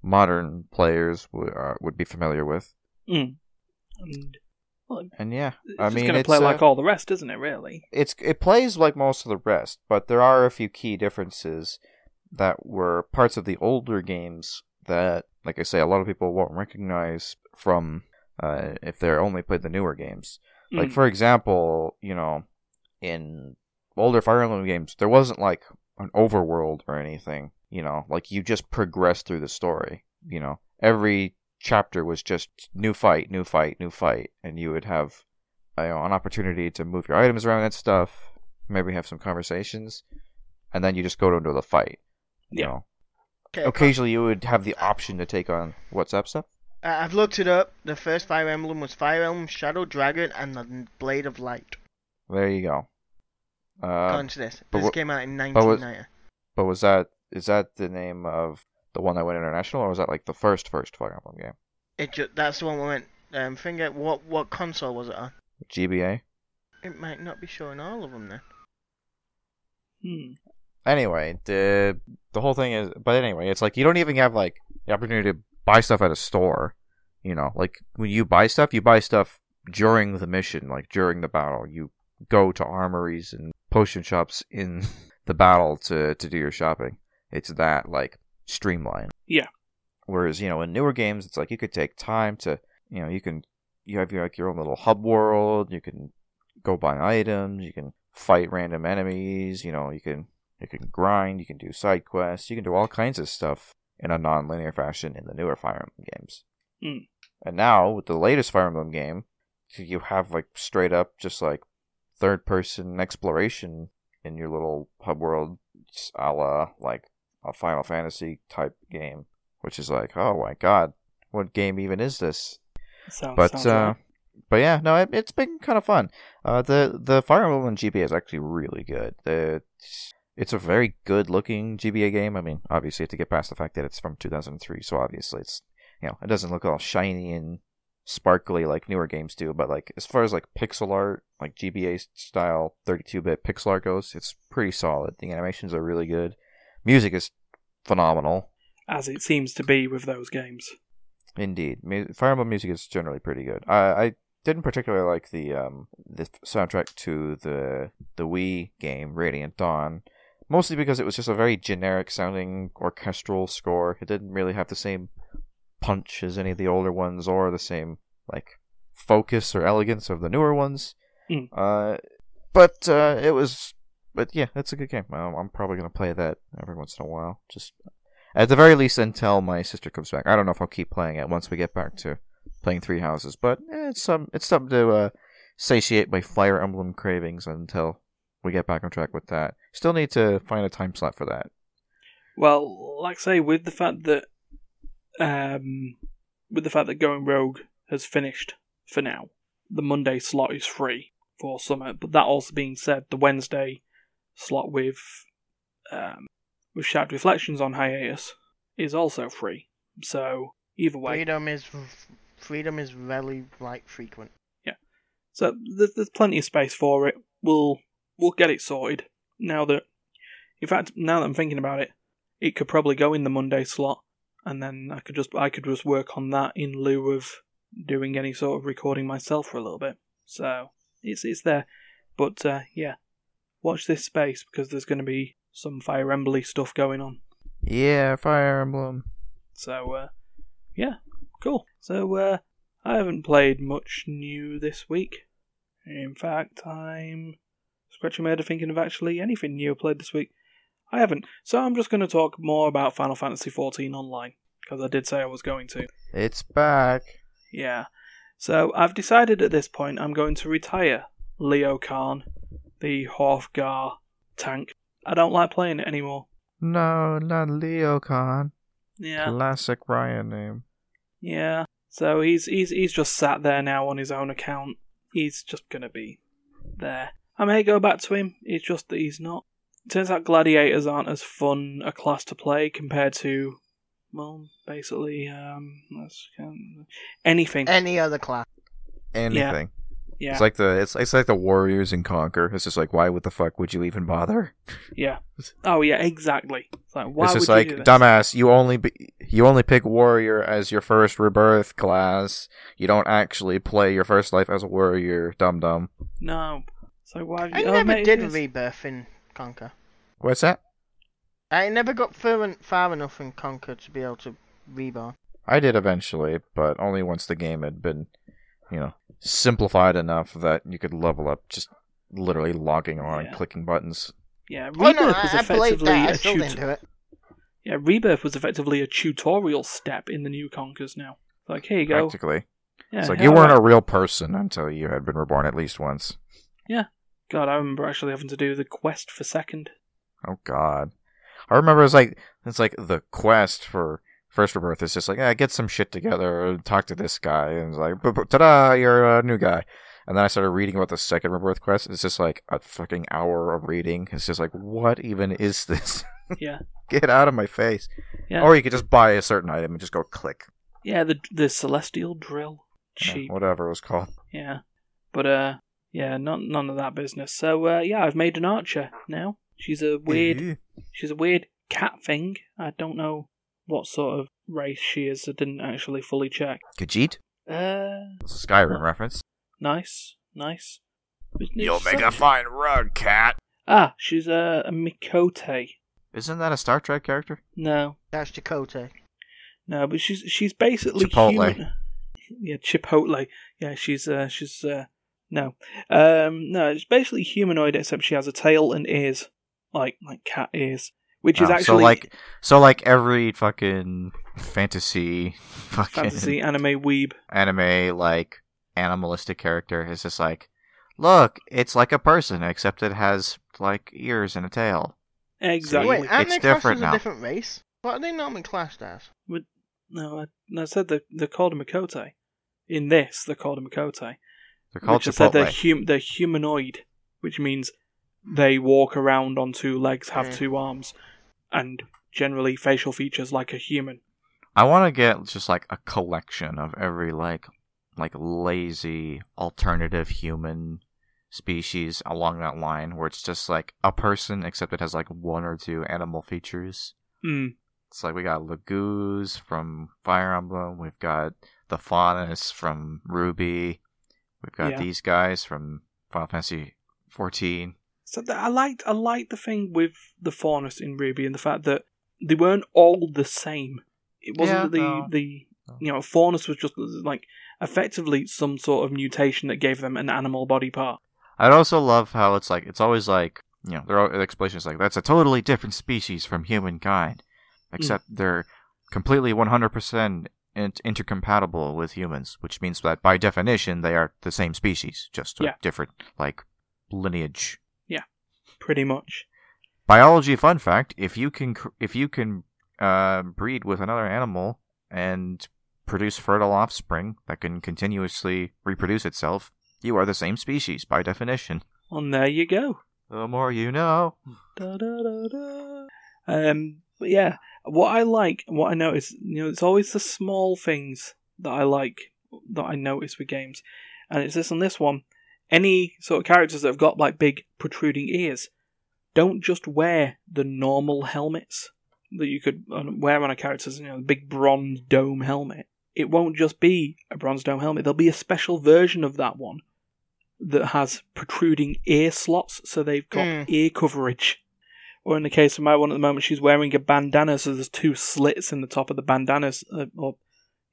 Speaker 4: modern players would uh, would be familiar with.
Speaker 3: Mm. And well,
Speaker 4: And yeah,
Speaker 3: it's
Speaker 4: I mean,
Speaker 3: gonna
Speaker 4: it's
Speaker 3: play
Speaker 4: uh,
Speaker 3: like all the rest, isn't it? Really?
Speaker 4: it's it plays like most of the rest, but there are a few key differences that were parts of the older games that, like I say, a lot of people won't recognize from uh, if they're only played the newer games. Like
Speaker 3: Mm.
Speaker 4: for example, you know, in older Fire Emblem games, there wasn't like an overworld or anything. You know, like you just progressed through the story. You know, every chapter was just new fight, new fight, new fight, and you would have you know, an opportunity to move your items around and stuff. Maybe have some conversations, and then you just go into the fight. You
Speaker 3: Yeah.
Speaker 4: know,
Speaker 2: Okay,
Speaker 4: occasionally you would have the option to take on what's up stuff.
Speaker 2: Uh, I've looked it up. The first Fire Emblem was Fire Emblem Shadow Dragon and the Blade of Light.
Speaker 4: There you go. Uh,
Speaker 2: According to this, this
Speaker 4: what-
Speaker 2: came out in
Speaker 4: but was-
Speaker 2: 1990.
Speaker 4: but was that is that the name of the one that went international, or was that like the first first Fire Emblem game?
Speaker 2: It ju- that's the one we went. Um, finger. What what console was it on?
Speaker 4: GBA.
Speaker 2: It might not be showing all of them then.
Speaker 3: Hmm.
Speaker 4: Anyway, the the whole thing is, but anyway, it's like you don't even have like the opportunity to buy stuff at a store. You know, like when you buy stuff, you buy stuff during the mission, like during the battle. You go to armories and potion shops in the battle to to do your shopping. It's that like streamlined.
Speaker 3: Yeah.
Speaker 4: Whereas you know in newer games, it's like you could take time to you know you can you have your like your own little hub world. You can go buy items. You can fight random enemies. You know you can you can grind. You can do side quests. You can do all kinds of stuff in a non-linear fashion in the newer Fire Emblem games.
Speaker 3: Hmm.
Speaker 4: And now with the latest Fire Emblem game, you have like straight up just like third person exploration in your little hub world, a la like a Final Fantasy type game, which is like, oh my god, what game even is this?
Speaker 3: Sounds,
Speaker 4: But
Speaker 3: sounds
Speaker 4: uh,
Speaker 3: right.
Speaker 4: but yeah, no, it, it's been kind of fun. Uh, the the Fire Emblem GBA is actually really good. The it's a very good looking GBA game. I mean, obviously, you have to get past the fact that it's from 2003, so obviously it's you know it doesn't look all shiny and sparkly like newer games do. But like as far as like pixel art, like GBA style 32-bit pixel art goes, it's pretty solid. The animations are really good. Music is phenomenal.
Speaker 3: as it seems to be with those games.
Speaker 4: Indeed, Fire Emblem music is generally pretty good. I, I didn't particularly like the um the soundtrack to the the Wii game Radiant Dawn, mostly because it was just a very generic sounding orchestral score. It didn't really have the same punch as any of the older ones, or the same like focus or elegance of the newer ones.
Speaker 3: Mm.
Speaker 4: Uh, but uh, it was, but yeah, it's a good game. Um, I'm probably gonna play that every once in a while. Just at the very least until my sister comes back. I don't know if I'll keep playing it once we get back to playing Three Houses, but eh, it's some it's something to uh, satiate my Fire Emblem cravings until we get back on track with that. Still need to find a time slot for that.
Speaker 3: Well, like I say, with the fact that um, with the fact that Going Rogue has finished for now, the Monday slot is free for summer. But that also being said, the Wednesday slot with um, with Shattered Reflections on hiatus is also free. So either way,
Speaker 2: Freedom is freedom is very like frequent.
Speaker 3: Yeah, so there's, there's plenty of space for it. We'll we'll get it sorted now that, in fact, now that I'm thinking about it, it could probably go in the Monday slot, and then I could just I could just work on that in lieu of doing any sort of recording myself for a little bit. So it's it's there, but uh, yeah, watch this space because there's going to be some Fire Emblem stuff going on.
Speaker 4: Yeah, Fire Emblem.
Speaker 3: So uh, yeah, cool. So uh, I haven't played much new this week. In fact, I'm scratching my head thinking of actually anything new I played this week. I haven't. So I'm just going to talk more about Final Fantasy XIV Online because I did say I was going to.
Speaker 4: It's back.
Speaker 3: Yeah. So I've decided at this point I'm going to retire Leo Khan, the Hrothgar tank. I don't like playing it anymore.
Speaker 4: No, not Leo Khan.
Speaker 3: Yeah.
Speaker 4: Classic Ryan name.
Speaker 3: Yeah. So he's he's he's just sat there now on his own account. He's just gonna be there. I may go back to him. It's just that he's not. turns out gladiators aren't as fun a class to play compared to, well, basically, um, let's, um, anything.
Speaker 2: Any other class.
Speaker 4: Anything.
Speaker 3: yeah, yeah.
Speaker 4: It's like the it's it's like the Warriors in Conquer. It's just like why would the fuck would you even bother?
Speaker 3: yeah. Oh yeah, exactly. It's like why
Speaker 4: it's
Speaker 3: would
Speaker 4: just
Speaker 3: you
Speaker 4: like
Speaker 3: do this?
Speaker 4: dumbass. You only be, you only pick Warrior as your first rebirth class. You don't actually play your first life as a Warrior. Dum dum.
Speaker 3: No. So why?
Speaker 2: I
Speaker 3: oh,
Speaker 2: never
Speaker 3: mate,
Speaker 2: did
Speaker 3: it's-
Speaker 2: rebirth in Conquer.
Speaker 4: What's that?
Speaker 2: I never got far, en- far enough in Conquer to be able to reborn.
Speaker 4: I did eventually, but only once the game had been, you know, simplified enough that you could level up just literally logging on and
Speaker 3: Yeah.
Speaker 4: clicking buttons.
Speaker 3: Yeah,
Speaker 2: Oh
Speaker 3: rebirth
Speaker 2: no,
Speaker 3: was
Speaker 2: I, I played
Speaker 3: effectively
Speaker 2: that. I
Speaker 3: a
Speaker 2: still
Speaker 3: tut-
Speaker 2: didn't do it.
Speaker 3: Yeah, Rebirth was effectively a tutorial step in the new Conkers now. Like, here you go.
Speaker 4: Practically.
Speaker 3: Yeah,
Speaker 4: it's like
Speaker 3: yeah,
Speaker 4: you weren't
Speaker 3: right.
Speaker 4: a real person until you had been reborn at least once.
Speaker 3: God, I remember actually having to do the quest for second.
Speaker 4: Oh God, I remember it's like it's like the quest for first rebirth is just like yeah, get some shit together, talk to this guy, and it's like "Bu- bu- ta-da, you're a new guy. And then I started reading about the second rebirth quest. It's just like a fucking hour of reading. It's just like, what even is this?
Speaker 3: Yeah,
Speaker 4: Get out of my face.
Speaker 3: Yeah.
Speaker 4: Or you could just buy a certain item and just go click.
Speaker 3: yeah, the the celestial drill,
Speaker 4: Yeah,
Speaker 3: cheap.
Speaker 4: whatever it was called.
Speaker 3: Yeah, but uh, yeah, none none of that business. So uh, yeah, I've made an archer now. She's a weird,
Speaker 4: Ew.
Speaker 3: she's a weird cat thing. I don't know what sort of race she is. I didn't actually fully check.
Speaker 4: Khajiit?
Speaker 3: Uh,
Speaker 4: It's a Skyrim reference.
Speaker 3: nice, nice.
Speaker 4: You'll make a fine rug, cat.
Speaker 3: Ah, she's a, a Miqo'te.
Speaker 4: Isn't that a Star Trek character?
Speaker 3: No,
Speaker 2: That's Chakotay.
Speaker 3: no, but she's she's basically
Speaker 4: Chipotle.
Speaker 3: human. Yeah, Chipotle. Yeah, she's uh she's uh no. Um no, it's basically humanoid except she has a tail and ears. Like like cat ears. Which is
Speaker 4: Oh,
Speaker 3: actually
Speaker 4: so like so like every fucking fantasy fucking
Speaker 3: fantasy anime weeb.
Speaker 4: anime like animalistic character is just like look, it's like a person except it has like ears and a tail.
Speaker 3: Exactly.
Speaker 2: Wait, aren't
Speaker 4: It's
Speaker 2: they classed
Speaker 4: different
Speaker 2: as
Speaker 4: now.
Speaker 2: a different race? What are they normally classed as?
Speaker 3: No, I, no, I said the they're called a Miqo'te. In this, they're called a Miqo'te.
Speaker 4: They're called
Speaker 3: which I said they're hum- they're humanoid, which means they walk around on two legs, have
Speaker 2: Mm.
Speaker 3: two arms, and generally facial features like a human.
Speaker 4: I want to get just like a collection of every like like lazy alternative human species along that line where it's just like a person except it has like one or two animal features.
Speaker 3: Mm.
Speaker 4: It's like we got Laguz from Fire Emblem, we've got the Faunus from RWBY, We've got
Speaker 3: yeah.
Speaker 4: these guys from Final Fantasy 14.
Speaker 3: So I liked I liked the thing with the Faunus in RWBY and the fact that they weren't all the same. It wasn't
Speaker 4: yeah,
Speaker 3: the
Speaker 4: no.
Speaker 3: the you know Faunus was just like effectively some sort of mutation that gave them an animal body part.
Speaker 4: I'd also love how it's like it's always like you know their explanation is like that's a totally different species from humankind, mm. except mm. they're completely 100% and intercompatible with humans, which means that by definition they are the same species, just
Speaker 3: yeah.
Speaker 4: different like lineage.
Speaker 3: Yeah, pretty much.
Speaker 4: Biology fun fact: if you can if you can uh, breed with another animal and produce fertile offspring that can continuously reproduce itself, you are the same species by definition.
Speaker 3: Well, there you go.
Speaker 4: The more you know.
Speaker 3: Da, da, da, um, but yeah, what I like, and what I notice, you know, it's always the small things that I like that I notice with games, and it's this and this one. Any sort of characters that have got like big protruding ears, don't just wear the normal helmets that you could uh, wear on a character's, you know, big bronze dome helmet. It won't just be a bronze dome helmet. There'll be a special version of that one that has protruding ear slots, so they've got
Speaker 2: Hmm.
Speaker 3: ear coverage. Or in the case of my one at the moment, she's wearing a bandana, so there's two slits in the top of the bandana, uh, or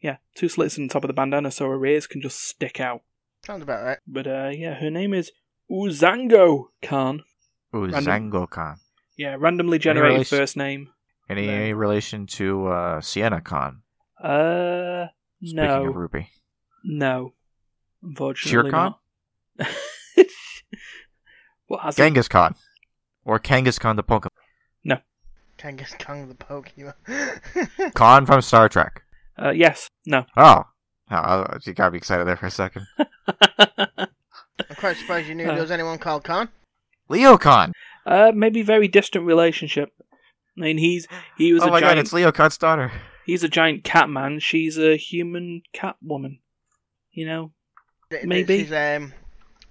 Speaker 3: yeah, two slits in the top of the bandana, so her ears can just stick out.
Speaker 2: Sounds about right.
Speaker 3: But uh, yeah, her name is Uzango Khan.
Speaker 4: Ooh,
Speaker 3: Random-
Speaker 4: Zangokan.
Speaker 3: Yeah, randomly generated
Speaker 4: relation-
Speaker 3: first name.
Speaker 4: Any,
Speaker 3: No.
Speaker 4: any relation to uh, Sienna Khan?
Speaker 3: Uh,
Speaker 4: Speaking
Speaker 3: no,
Speaker 4: of RWBY.
Speaker 3: no, unfortunately
Speaker 4: Khan?
Speaker 3: not. what has it?
Speaker 4: Genghis Khan. Or Kangaskhan the Pokemon. No.
Speaker 2: Kangas Kong the Pokemon.
Speaker 4: Khan from Star Trek.
Speaker 3: Uh, yes, no.
Speaker 4: Oh. oh you got me excited there for a second.
Speaker 2: I'm quite surprised you knew
Speaker 3: Uh.
Speaker 2: there was anyone called Khan.
Speaker 4: Leo Khan.
Speaker 3: uh, maybe very distant relationship. I mean, he's he was
Speaker 4: Oh
Speaker 3: a
Speaker 4: my god, it's Leo Khan's daughter.
Speaker 3: He's a giant cat man. She's a human cat woman. You know,
Speaker 2: Th- th-
Speaker 3: Maybe.
Speaker 2: She's, um,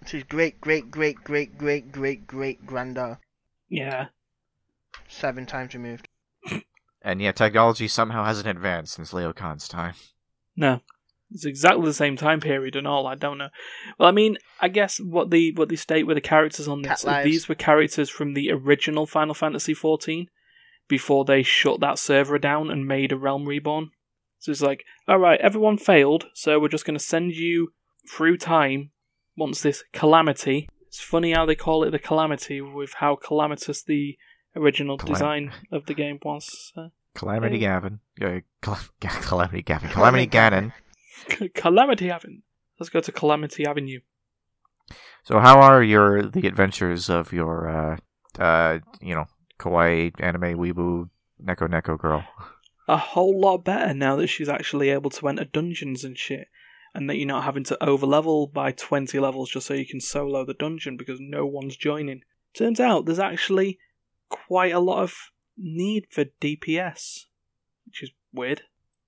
Speaker 2: she's great, great, great, great, great, great, great granddaughter.
Speaker 3: Yeah.
Speaker 2: Seven times removed.
Speaker 4: And yeah, technology somehow hasn't advanced since Leo Khan's time.
Speaker 3: No, it's exactly the same time period and all. I don't know. Well, I mean, I guess what the what they state with the characters on this, these were characters from the original Final Fantasy XIV before they shut that server down and made a Realm Reborn. So it's like, all right, everyone failed, so we're just going to send you through time once this calamity. It's funny how they call it the calamity with how calamitous the original
Speaker 4: Calam-
Speaker 3: design of the game was. Uh,
Speaker 4: Calamity
Speaker 3: Yeah.
Speaker 4: Gavin. Yeah, Cal- Calamity Gavin. Calamity Ganon.
Speaker 3: Calamity Gavin. Let's go to Calamity Avenue.
Speaker 4: So, how are your the adventures of your, uh, uh, you know, kawaii anime weebu neko neko girl?
Speaker 3: A whole lot better now that she's actually able to enter dungeons and shit, and that you're not having to overlevel by 20 levels just so you can solo the dungeon because no one's joining. Turns out there's actually quite a lot of need for DPS, which is weird.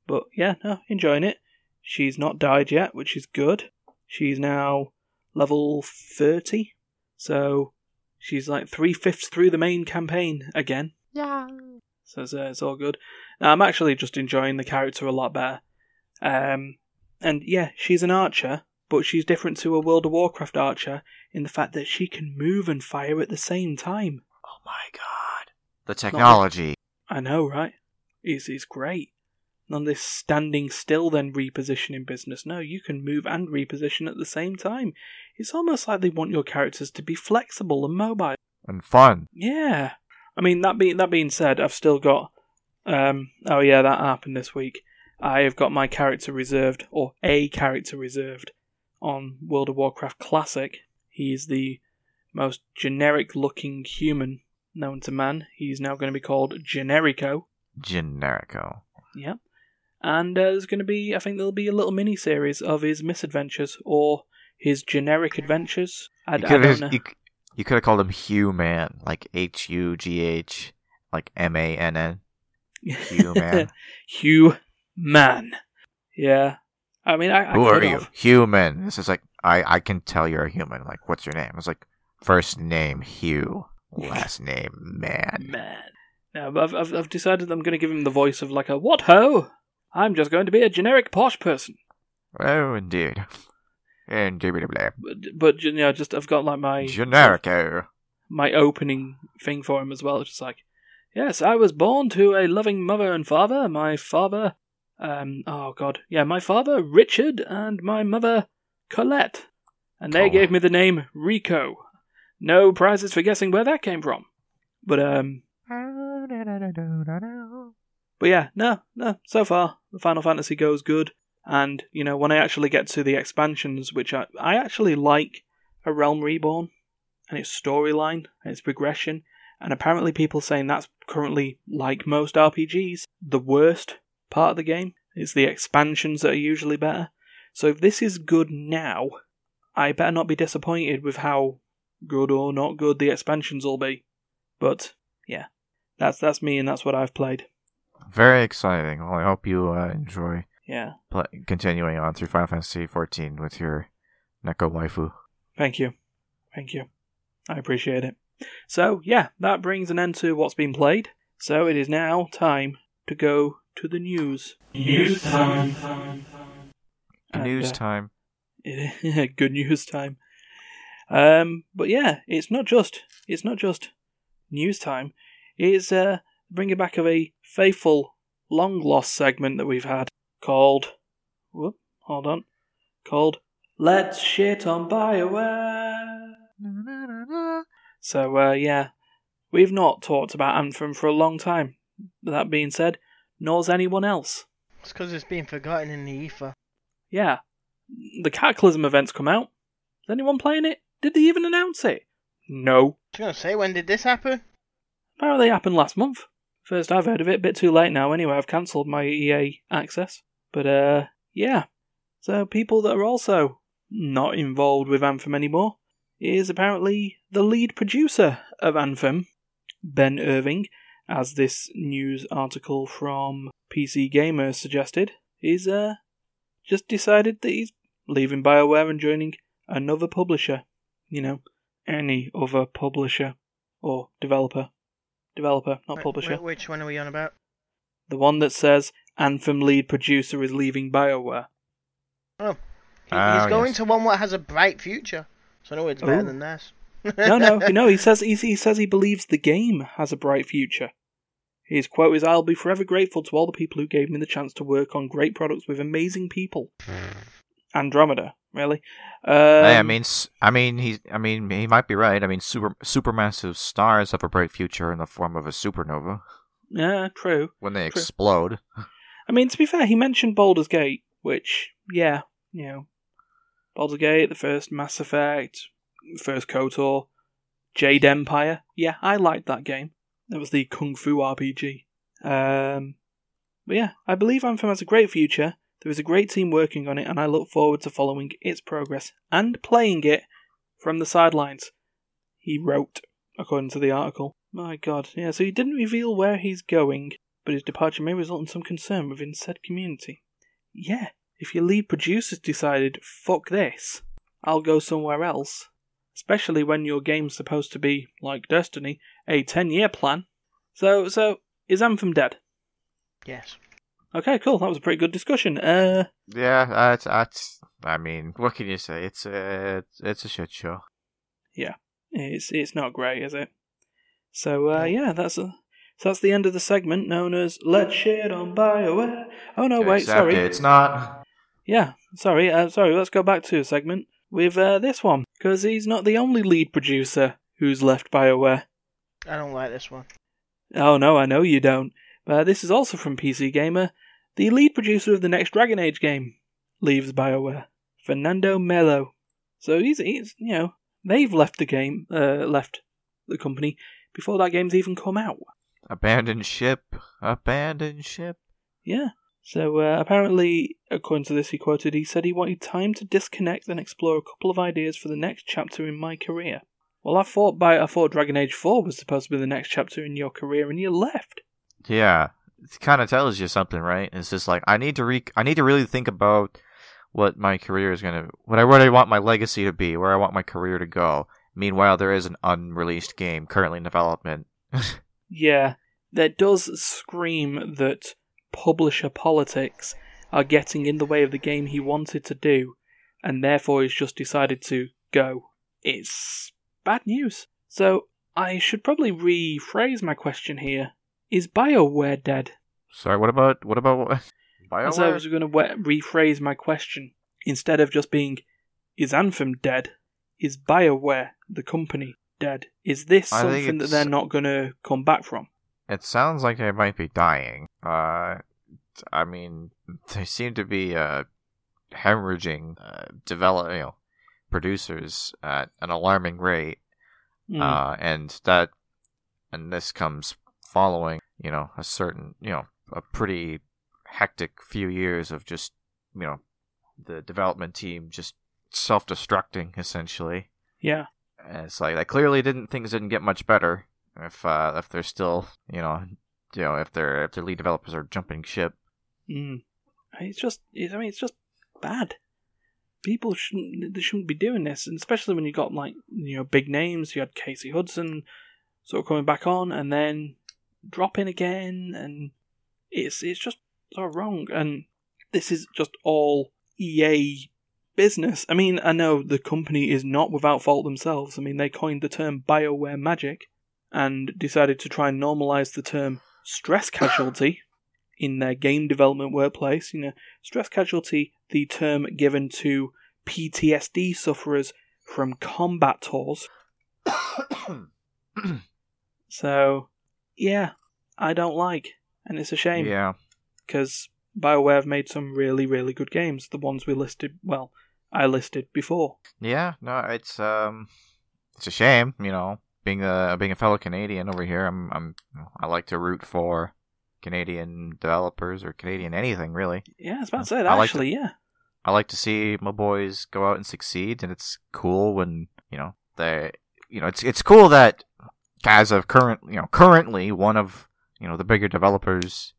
Speaker 3: But yeah, no, enjoying it. She's not died yet, which is good. She's now level 30, so she's like three fifths through the main campaign again.
Speaker 4: Yeah.
Speaker 3: So it's, uh, it's all good. Now, I'm actually just enjoying the character a lot better. Um, and yeah, she's an archer, but she's different to a World of Warcraft archer in the fact that she can move and fire at the same time.
Speaker 4: Oh my god. The technology.
Speaker 3: I know, right? It's, it's great. None of this standing still then repositioning business. No, you can move and reposition at the same time. It's almost like they want your characters to be flexible and mobile.
Speaker 4: And fun.
Speaker 3: Yeah. I mean that being that being said, I've still got um oh yeah, that happened this week. I have got my character reserved or a character reserved on World of Warcraft Classic. He is the most generic looking human known to man. He's now going to be called Generico.
Speaker 4: Generico.
Speaker 3: Yep. And uh, there's going to be, I think there'll be a little mini series of his misadventures or his generic adventures. I, I
Speaker 4: You
Speaker 3: don't
Speaker 4: could
Speaker 3: know.
Speaker 4: have you, you could have called him Hugh Man, like H U G H, like M A N N. Hugh Man.
Speaker 3: Hugh Man. Yeah. I mean, I, I
Speaker 4: Who are you?
Speaker 3: have.
Speaker 4: Human. This is like I I can tell you're a human. Like, what's your name? It's like first name Hugh, last name Man.
Speaker 3: Man. No, but I've, I've, I've decided I'm going to give him the voice of like a what ho? I'm just going to be a generic posh person.
Speaker 4: Oh, indeed. Indubitably.
Speaker 3: But, but you know, just I've got like my
Speaker 4: Generico. Oh.
Speaker 3: my opening thing for him as well. It's just like, yes, I was born to a loving mother and father. My father, um, oh god, yeah, my father Richard and my mother Colette, and they
Speaker 4: Oh.
Speaker 3: gave me the name Rico. No prizes for guessing where that came from. But um, but yeah, no, no. So far, the Final Fantasy goes good, and you know when I actually get to the expansions, which I I actually like a Realm Reborn and its storyline and its progression, and apparently people saying that's currently like most RPGs, the worst part of the game. It's the expansions that are usually better. So if this is good now, I better not be disappointed with how good or not good the expansions will be. But yeah, that's that's me and that's what I've played.
Speaker 4: Very exciting. Well, I hope you uh, enjoy
Speaker 3: Yeah.
Speaker 4: continuing on through Final Fantasy XIV with your Neko waifu.
Speaker 3: Thank you. Thank you. I appreciate it. So, yeah, that brings an end to what's been played. So, it is now time to go to the news.
Speaker 1: News time.
Speaker 4: News
Speaker 3: uh,
Speaker 4: time.
Speaker 3: good news time. Um, but yeah, it's not just it's not just news time. It's uh, bringing back of a faithful, long lost segment that we've had called. Whoop, hold on. Called "Let's Shit on Bioware." So uh, yeah, we've not talked about Anthem for a long time. That being said, nor's anyone else.
Speaker 2: It's because it's been forgotten in the ether.
Speaker 3: Yeah, the Cataclysm events come out. Is anyone playing it? Did they even announce it? No.
Speaker 2: I was gonna say, when did this happen?
Speaker 3: Apparently, it happened last month. First I've heard of it. a Bit too late now. Anyway, I've cancelled my EA access. But uh, yeah. So people that are also not involved with Anthem anymore is apparently the lead producer of Anthem, Ben Irving, as this news article from PC Gamer suggested, he's uh just decided that he's leaving BioWare and joining another publisher. You know, any other publisher or developer. Developer, not
Speaker 2: Wh-
Speaker 3: publisher.
Speaker 2: wh- which one are we on about?
Speaker 3: The one that says Anthem lead producer is leaving BioWare.
Speaker 2: He-
Speaker 4: Ah,
Speaker 2: he's going
Speaker 4: yes.
Speaker 2: to one that has a bright future. So no, it's better
Speaker 3: Ooh.
Speaker 2: than this.
Speaker 3: No, no, no. He says he, he says he believes the game has a bright future. His quote is, "I'll be forever grateful to all the people who gave me the chance to work on great products with amazing people." Andromeda, really? Um,
Speaker 4: Hey, I mean, I mean, he's, I mean, he might be right. I mean, super, supermassive stars have a bright future in the form of a supernova
Speaker 3: yeah, true.
Speaker 4: when they
Speaker 3: True.
Speaker 4: explode.
Speaker 3: I mean, to be fair, he mentioned Baldur's Gate which, yeah, you know, Baldur's Gate, the first Mass Effect, first KOTOR, Jade Empire. Yeah, I liked that game. That was the Kung Fu RPG. Um, but yeah, I believe Anthem has a great future. There is a great team working on it, and I look forward to following its progress and playing it from the sidelines. He wrote, according to the article. My god, yeah, so he didn't reveal where he's going, but his departure may result in some concern within said community. Yeah, if your lead producers decided, fuck this, I'll go somewhere else, especially when your game's supposed to be, like Destiny, a 10 year plan. So, so, is Anthem dead?
Speaker 2: Yes.
Speaker 3: Okay, cool. That was a pretty good discussion. Uh,
Speaker 4: Yeah, that's, that's. I mean, what can you say? It's a it's a shit show.
Speaker 3: Yeah, it's it's not great, is it? So, uh, yeah, that's a, so that's the end of the segment known as "Let's Shit on Bioware." Oh no, wait,
Speaker 4: Except
Speaker 3: sorry.
Speaker 4: it's not.
Speaker 3: Yeah, sorry, uh, sorry. Let's go back to a segment with uh, this one because he's not the only lead producer who's left Bioware.
Speaker 2: I don't like this one.
Speaker 3: Oh no, I know you don't. But this is also from PC Gamer. The lead producer of the next Dragon Age game leaves BioWare, Fernando Melo. So he's, he's you know, they've left the game, uh, left the company before that game's even come out.
Speaker 4: Abandoned ship. Abandoned ship.
Speaker 3: Yeah. So uh, apparently, according to this, he quoted, he said he wanted time to disconnect and explore a couple of ideas for the next chapter in my career. Well, I thought by I thought Dragon Age Four was supposed to be the next chapter in your career, and you left.
Speaker 4: Yeah, it kind of tells you something, right? It's just like I need to re- I need to really think about what my career is gonna, what I what I want my legacy to be, where I want my career to go. Meanwhile, there is an unreleased game currently in development.
Speaker 3: Yeah, that does scream that publisher politics are getting in the way of the game he wanted to do, and therefore he's just decided to go. It's bad news. So I should probably rephrase my question here. Is BioWare dead?
Speaker 4: Sorry, what about what about BioWare?
Speaker 3: As I was going to rephrase my question. Instead of just being, is Anthem dead? Is BioWare, the company, dead? Is this
Speaker 4: I
Speaker 3: something that they're not going to come back from?
Speaker 4: It sounds like they might be dying. Uh, I mean, they seem to be uh, hemorrhaging uh, develop, you know, producers at an alarming rate,
Speaker 3: Mm.
Speaker 4: uh, and that, and this comes following, you know, a certain, you know, a pretty hectic few years of just, you know, the development team just self-destructing essentially.
Speaker 3: yeah.
Speaker 4: And it's like they clearly didn't things didn't get much better if uh, if they're still you know you know if their if their lead developers are jumping ship.
Speaker 3: Mm. It's just, it's, I mean, it's just bad. People shouldn't, they shouldn't be doing this, and especially when you got like you know big names. You had Casey Hudson sort of coming back on, and then dropping again, and it's it's just so wrong. And this is just all EA business. I mean, I know the company is not without fault themselves. I mean, they coined the term Bioware Magic and decided to try and normalize the term stress casualty in their game development workplace. You know, stress casualty, the term given to PTSD sufferers from combat tours. So, yeah, I don't like, and it's a shame
Speaker 4: yeah,
Speaker 3: because BioWare have made some really, really good games. The ones we listed, well, I listed before.
Speaker 4: yeah. No, it's um, it's a shame. You know, being a being a fellow Canadian over here, I'm I'm I like to root for Canadian developers or Canadian anything really.
Speaker 3: Yeah, I was about to say that
Speaker 4: I like
Speaker 3: actually. Yeah,
Speaker 4: I like to see my boys go out and succeed, and it's cool when you know they, you know, it's it's cool that as of current, you know, currently one of you know the bigger developers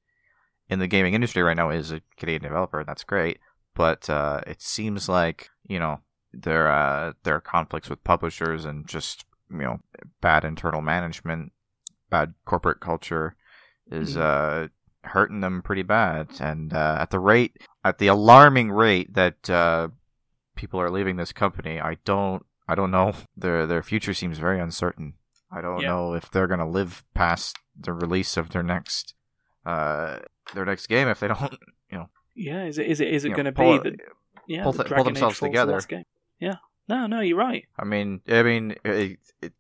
Speaker 4: in the gaming industry right now is a Canadian developer, and that's great. But uh, it seems like you know there uh, there are conflicts with publishers and just you know bad internal management, bad corporate culture is uh, hurting them pretty bad, and uh, at the rate at the alarming rate that uh, people are leaving this company, I don't I don't know their their future seems very uncertain. I don't
Speaker 3: Yeah.
Speaker 4: know if they're gonna live past the release of their next uh their next game if they don't you know,
Speaker 3: yeah. Is it is it is it going to be the yeah
Speaker 4: pull th- pull themselves together.
Speaker 3: Yeah. No, no, you're right.
Speaker 4: I mean I mean it, it,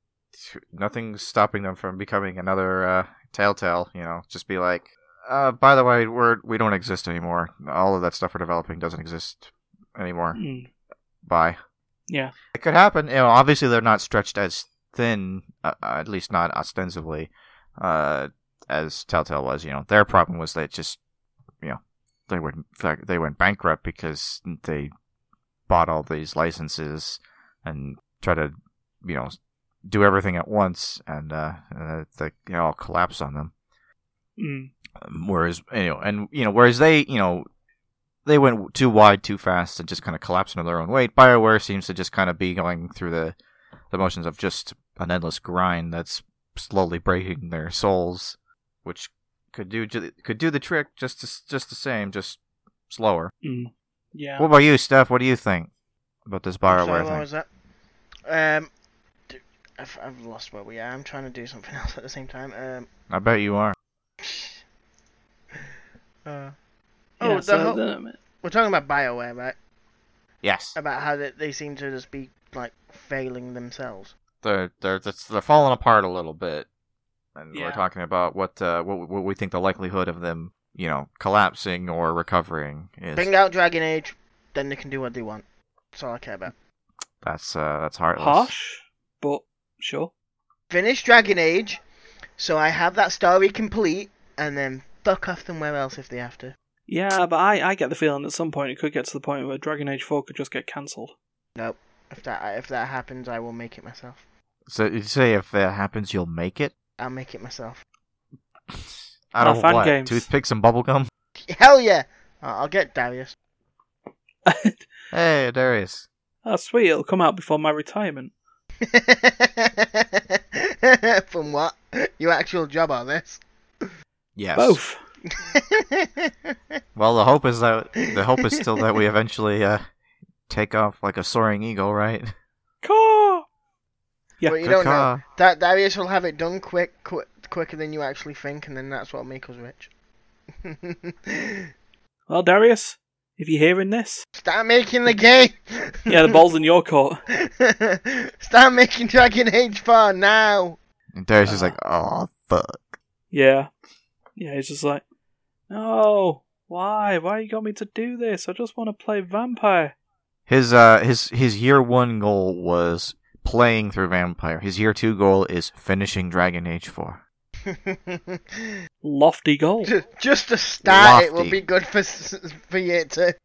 Speaker 4: nothing's stopping them from becoming another uh, Telltale. You know, just be like Uh, by the way, we're we don't exist anymore. All of that stuff we're developing doesn't exist anymore.
Speaker 3: Mm,
Speaker 4: Bye.
Speaker 3: yeah.
Speaker 4: It could happen. You know, obviously they're not stretched as thin, uh, at least not ostensibly, uh, as Telltale was. You know, their problem was they just, you know, they went they went bankrupt because they bought all these licenses and try to, you know, do everything at once, and uh, uh they you know, all collapsed on them.
Speaker 3: Mm,
Speaker 4: Whereas, you know, and you know, whereas they, you know, they went too wide, too fast, and just kind of collapsed under their own weight. Bioware seems to just kind of be going through the the motions of just an endless grind that's slowly breaking their souls, which could do could do the trick just to, just the same, just slower.
Speaker 3: mm, yeah.
Speaker 4: What about you, Steph? What do you think about this
Speaker 2: Sorry,
Speaker 4: Bioware
Speaker 2: what
Speaker 4: thing?
Speaker 2: was that? Um, d- I've, I've lost where we are. I'm trying to do something else at the same time. Um,
Speaker 4: I bet you are.
Speaker 2: uh,
Speaker 3: Yeah,
Speaker 2: oh, the
Speaker 3: so
Speaker 2: whole-
Speaker 3: the-
Speaker 2: we're talking about Bioware, right?
Speaker 4: Yes,
Speaker 2: About how they, they seem to just be like failing themselves.
Speaker 4: they're they're they're falling apart a little bit, and
Speaker 3: Yeah.
Speaker 4: we're talking about what uh, what what we think the likelihood of them, you know, collapsing or recovering is.
Speaker 2: Bring out Dragon Age, then they can do what they want. That's all I care about.
Speaker 4: That's uh, that's heartless.
Speaker 3: harsh, but sure.
Speaker 2: Finish Dragon Age, so I have that story complete, and then fuck off somewhere else if they have to.
Speaker 3: Yeah, but I, I get the feeling at some point it could get to the point where Dragon Age 4 could just get cancelled.
Speaker 2: Nope. If that if that happens, I will make it myself.
Speaker 4: So you say if that happens, you'll make it.
Speaker 2: I'll make it myself.
Speaker 4: Out of
Speaker 3: fan
Speaker 4: what?
Speaker 3: games.
Speaker 4: Toothpicks and bubblegum?
Speaker 2: Hell yeah! I'll I'll get Darius.
Speaker 4: Hey, Darius.
Speaker 3: oh, sweet, it'll come out before my retirement.
Speaker 2: From what? Your actual job on this?
Speaker 4: Yes.
Speaker 3: Both.
Speaker 4: Well, the hope is that the hope is still that we eventually uh, take off like a soaring eagle, right?
Speaker 3: Caw! Yeah,
Speaker 2: But you don't know. That Darius will have it done quick, quick, quicker than you actually think, and then that's what'll make us rich.
Speaker 3: Well, Darius, if you're hearing this,
Speaker 2: Start making the game.
Speaker 3: yeah, the ball's in your court.
Speaker 2: Start making Dragon Age 4 now.
Speaker 4: And Darius is
Speaker 3: Ah.
Speaker 4: like, oh fuck.
Speaker 3: Yeah. Yeah, he's just like, no, why? Why you got me to do this? I just want to play Vampire.
Speaker 4: His uh his his year one goal was playing through Vampire. His year two goal is finishing Dragon Age four.
Speaker 3: Lofty goal.
Speaker 2: Just to start, it will be good for for you to.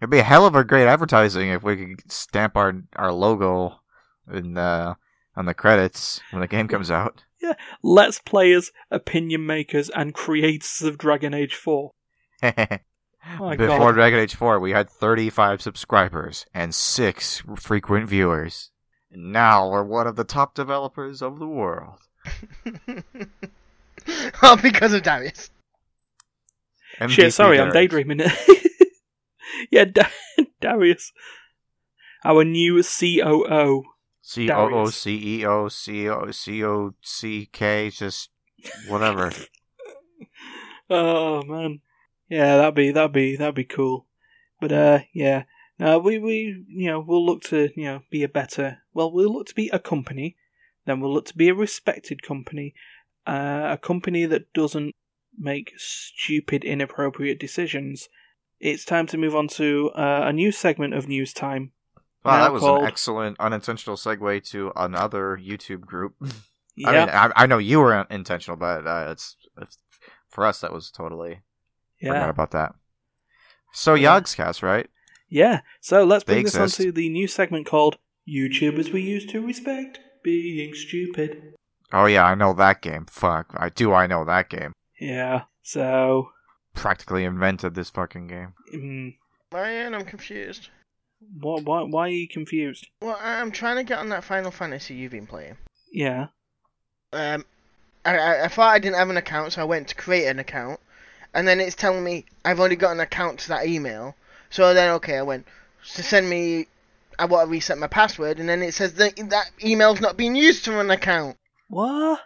Speaker 4: It'd be a hell of a great advertising if we could stamp our our logo in uh on the credits when the game comes out.
Speaker 3: Yeah, let's players, opinion makers, and creators of Dragon Age 4. Oh
Speaker 4: Before
Speaker 3: god.
Speaker 4: Dragon Age 4, we had 35 subscribers and 6 frequent viewers. And now we're one of the top developers of the world.
Speaker 2: oh, because of Darius.
Speaker 3: Shit,
Speaker 4: MVP
Speaker 3: sorry, I'm
Speaker 4: Darius.
Speaker 3: daydreaming. yeah, da- Darius. Our new COO.
Speaker 4: C O O C E O C O C O C K, just whatever.
Speaker 3: Oh man, yeah, that'd be that'd be that'd be cool. But uh, yeah, no, we we you know we'll look to you know be a better. Well, we'll look to be a company, then we'll look to be a respected company, uh, a company that doesn't make stupid, inappropriate decisions. It's time to move on to uh, a new segment of news time.
Speaker 4: Wow, that was
Speaker 3: called-
Speaker 4: an excellent unintentional segue to another YouTube group.
Speaker 3: Yeah,
Speaker 4: I mean, I, I know you were intentional, but uh, it's, it's for us that was totally forgot about that. So
Speaker 3: Yeah.
Speaker 4: Yogscast, right?
Speaker 3: yeah. So let's
Speaker 4: They
Speaker 3: bring this
Speaker 4: exist.
Speaker 3: onto the new segment called "YouTubers We Used to Respect Being Stupid."
Speaker 4: Oh yeah, I know that game. Fuck, I do. I know that game.
Speaker 3: Yeah. So,
Speaker 4: Practically invented this fucking game.
Speaker 3: mm,
Speaker 2: Ryan, I'm confused.
Speaker 3: what? Why? Why are you confused?
Speaker 2: Well, I- I'm trying to get on that Final Fantasy you've been playing.
Speaker 3: Yeah.
Speaker 2: Um, I, I, I thought I didn't have an account, so I went to create an account, and then it's telling me I've only got an account to that email. So then, okay, I went to send me. I want to reset my password, and then it says that that email's not being used to an account.
Speaker 3: What?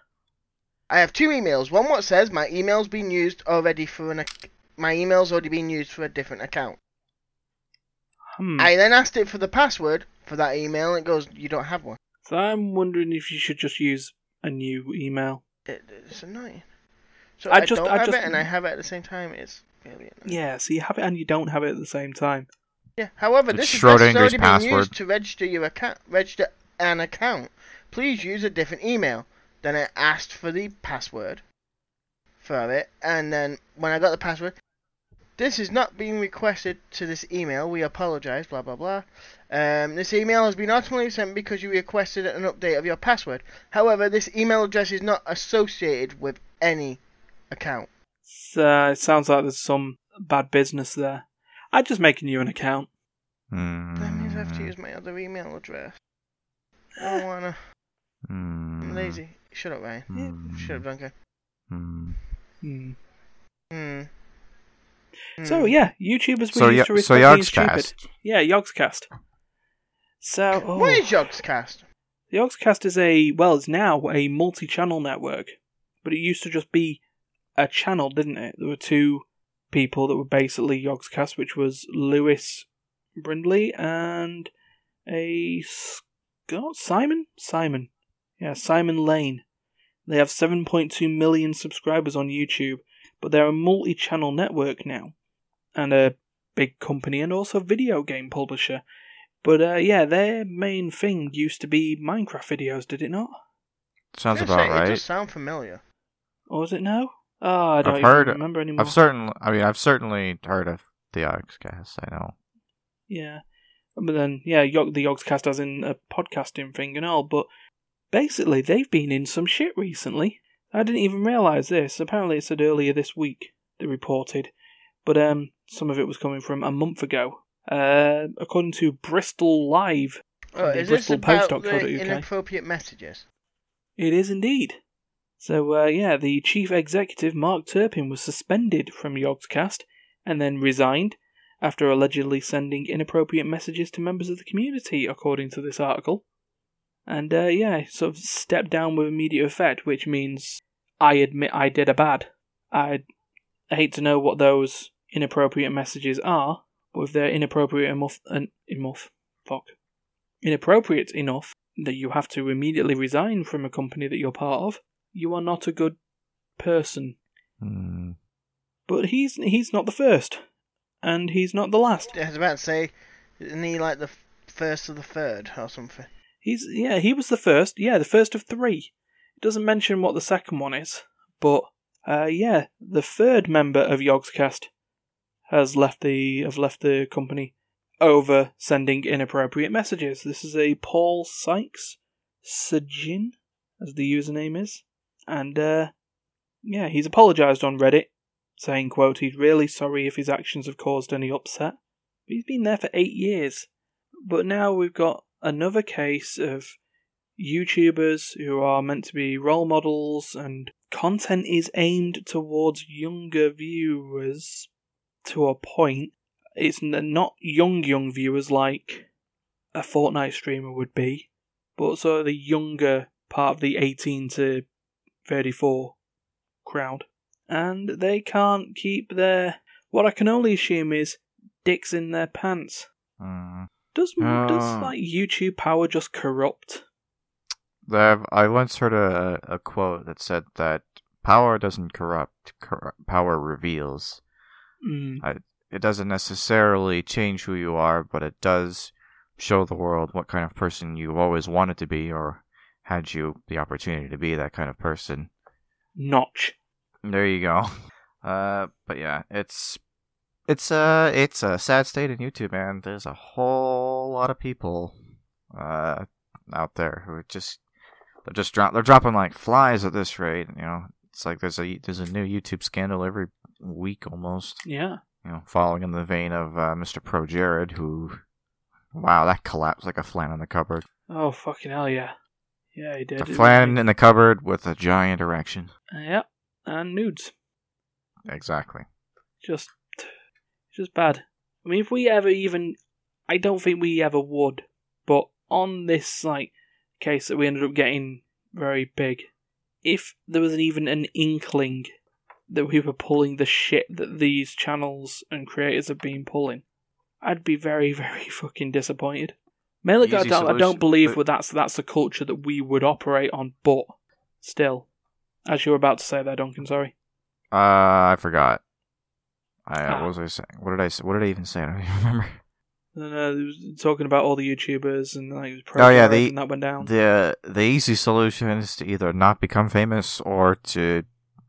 Speaker 2: I have two emails. One what says my email's been used already for an. ac- My email's already been used for a different account.
Speaker 3: Hmm.
Speaker 2: I then asked it for the password for that email, and it goes, "You don't have one."
Speaker 3: So I'm wondering if you should just use a new email.
Speaker 2: It, it's annoying. So
Speaker 3: I
Speaker 2: I,
Speaker 3: just-
Speaker 2: don't
Speaker 3: I
Speaker 2: have
Speaker 3: just-
Speaker 2: it and I have it at the same time. It's really annoying.
Speaker 3: Yeah, so you have it and you don't have it at the same time.
Speaker 2: Yeah. However,
Speaker 4: It's
Speaker 2: this is
Speaker 4: Schrodinger's
Speaker 2: necessarily being used to register your account. Register an account. Please use a different email. Then I asked for the password for it, and then when I got the password, this is not being requested to this email. We apologize. Blah blah blah. Um, this email has been automatically sent because you requested an update of your password. However, this email address is not associated with any account.
Speaker 3: So it sounds like there's some bad business there. I'd just make a new an account.
Speaker 2: That means I have to
Speaker 4: Mm,
Speaker 2: use my other email address. I don't wanna. I'm
Speaker 4: mm,
Speaker 2: lazy. Shut up, Ryan.
Speaker 4: mm,
Speaker 2: Shut up, Duncan.
Speaker 4: mm.
Speaker 3: Hmm.
Speaker 2: Hmm.
Speaker 3: So
Speaker 2: Hmm.
Speaker 3: yeah, YouTubers were
Speaker 4: So,
Speaker 3: used
Speaker 4: Yo-
Speaker 3: to
Speaker 4: so
Speaker 3: respect being
Speaker 4: Yogscast.
Speaker 3: stupid. Yeah, Yogscast. So oh,
Speaker 2: What is Yogscast?
Speaker 3: the Yogscast is a well, it's now a multi-channel network, but it used to just be a channel, didn't it? There were two people that were basically Yogscast, which was Lewis Brindley and a Scott Simon Simon, yeah Simon Lane. They have 7.2 million subscribers on YouTube, but they're a multi-channel network now, and a big company and also video game publisher. But uh, yeah, their main thing used to be Minecraft videos, did it not?
Speaker 4: Sounds about
Speaker 2: gonna say, It
Speaker 4: right.
Speaker 2: does sound familiar.
Speaker 3: Or was it no? Oh, I don't
Speaker 4: I've
Speaker 3: even
Speaker 4: heard-
Speaker 3: remember anymore.
Speaker 4: I've certainly, I mean, I've certainly heard of the Yogscast. I know.
Speaker 3: Yeah. But then, yeah, Yog- the Yogscast as in a podcasting thing and all, but basically they've been in some shit recently. I didn't even realise this. Apparently it said earlier this week, they reported. But um, some of it was coming from a month ago. Uh, according to Bristol Live,
Speaker 2: Oh,
Speaker 3: the
Speaker 2: is this about
Speaker 3: bristolpost.co.uk.
Speaker 2: the inappropriate messages?
Speaker 3: It is indeed. So, uh, yeah, the chief executive, Mark Turpin, was suspended from Yogscast and then resigned after allegedly sending inappropriate messages to members of the community, according to this article. And, uh, yeah, sort of stepped down with immediate effect, which means I admit I did a bad. I hate to know what those inappropriate messages are, but if they're inappropriate enough, and enough, fuck, inappropriate enough that you have to immediately resign from a company that you're part of, you are not a good person.
Speaker 4: Hmm.
Speaker 3: But he's he's not the first, and he's not the last.
Speaker 2: I was about to say, isn't he like the first of the third or something?
Speaker 3: He's yeah, he was the first. Yeah, the first of three. It doesn't mention what the second one is, but uh, yeah, the third member of Yogscast has left the have left the company over sending inappropriate messages. This is a Paul Sykes Sjin, as the username is, and uh, yeah, he's apologised on Reddit, saying, "quote He's really sorry if his actions have caused any upset. But he's been there for eight years, but now we've got another case of YouTubers who are meant to be role models and content is aimed towards younger viewers to a point. It's not young, young viewers like a Fortnite streamer would be, but sort of the younger part of the 18 to 34 crowd. And they can't keep their, what I can only assume is, dicks in their pants.
Speaker 4: Hmm.
Speaker 3: Does, does
Speaker 4: Ah.
Speaker 3: like YouTube power just corrupt?
Speaker 4: I've, once heard a, a quote that said that power doesn't corrupt, cor- power reveals.
Speaker 3: Mm.
Speaker 4: It doesn't necessarily change who you are, but it does show the world what kind of person you've always wanted to be, or had you the opportunity to be that kind of person.
Speaker 3: Notch.
Speaker 4: There you go. Uh, but yeah, it's it's a it's a sad state in YouTube, man. There's a whole lot of people uh out there who are just they're just drop they're dropping like flies at this rate. You know, it's like there's a there's a new YouTube scandal every week almost.
Speaker 3: Yeah.
Speaker 4: You know, following in the vein of uh, Mr. ProJared, who wow, that collapsed like a flan in the cupboard.
Speaker 3: Oh fucking hell yeah. Yeah, he did.
Speaker 4: A
Speaker 3: didn't
Speaker 4: flan in the cupboard with a giant erection.
Speaker 3: Uh, Yep. And nudes.
Speaker 4: Exactly.
Speaker 3: Just just bad. I mean if we ever even I don't think we ever would, but on this like case that we ended up getting very big, if there was even an inkling that we were pulling the shit that these channels and creators have been pulling, I'd be very, very fucking disappointed. Mainly, I don't, I don't believe
Speaker 4: but-
Speaker 3: that's that's the culture that we would operate on. But still, as you were about to say there, Duncan, sorry.
Speaker 4: Uh, I forgot. I
Speaker 3: Ah.
Speaker 4: what was I saying? What did I say? What did I even say? I don't even remember.
Speaker 3: And uh, it was talking about all the YouTubers and like
Speaker 4: Oh, yeah, the-
Speaker 3: and that went down.
Speaker 4: the The easy solution is to either not become famous or to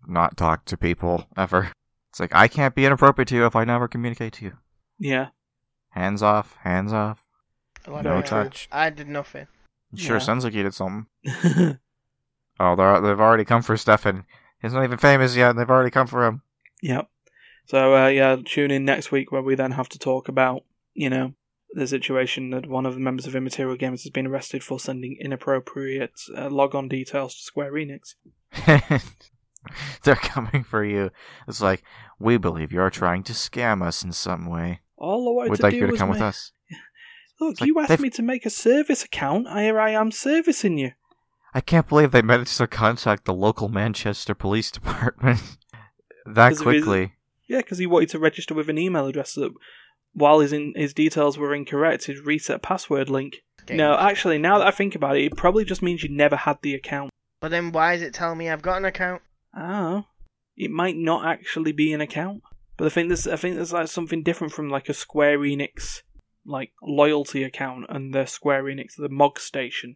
Speaker 4: not talk to people ever. It's like I can't be inappropriate to you if I never communicate to you.
Speaker 3: yeah.
Speaker 4: Hands off, hands off.
Speaker 2: Like,
Speaker 4: No
Speaker 2: uh,
Speaker 4: touch.
Speaker 2: I did nothing.
Speaker 4: It Sure
Speaker 3: Yeah.
Speaker 4: sounds like you did something. Oh, they're, they've already come for Stefan. He's not even famous yet, and they've already come for him.
Speaker 3: Yep. So uh, yeah, tune in next week where we then have to talk about you know the situation that one of the members of Immaterial Games has been arrested for sending inappropriate uh, logon details to Square Enix.
Speaker 4: they're coming for you. It's like we believe you're trying to scam us in some way.
Speaker 3: All I wanted
Speaker 4: We'd
Speaker 3: to
Speaker 4: like you to
Speaker 3: was
Speaker 4: come with
Speaker 3: make-
Speaker 4: us.
Speaker 3: Look,
Speaker 4: It's like
Speaker 3: you asked
Speaker 4: they've-
Speaker 3: me to make a service account. Here I am servicing you.
Speaker 4: I can't believe they managed to contact the local Manchester Police Department that
Speaker 3: of his-
Speaker 4: quickly.
Speaker 3: Yeah, because he wanted to register with an email address that, while his in, his details were incorrect, his reset password link. No, actually, now that I think about it, it probably just means you never had the account.
Speaker 2: But then why is it telling me I've got an account?
Speaker 3: Oh, it might not actually be an account. But I think there's I think there's like something different from like a Square Enix like loyalty account and the Square Enix the Mog Station,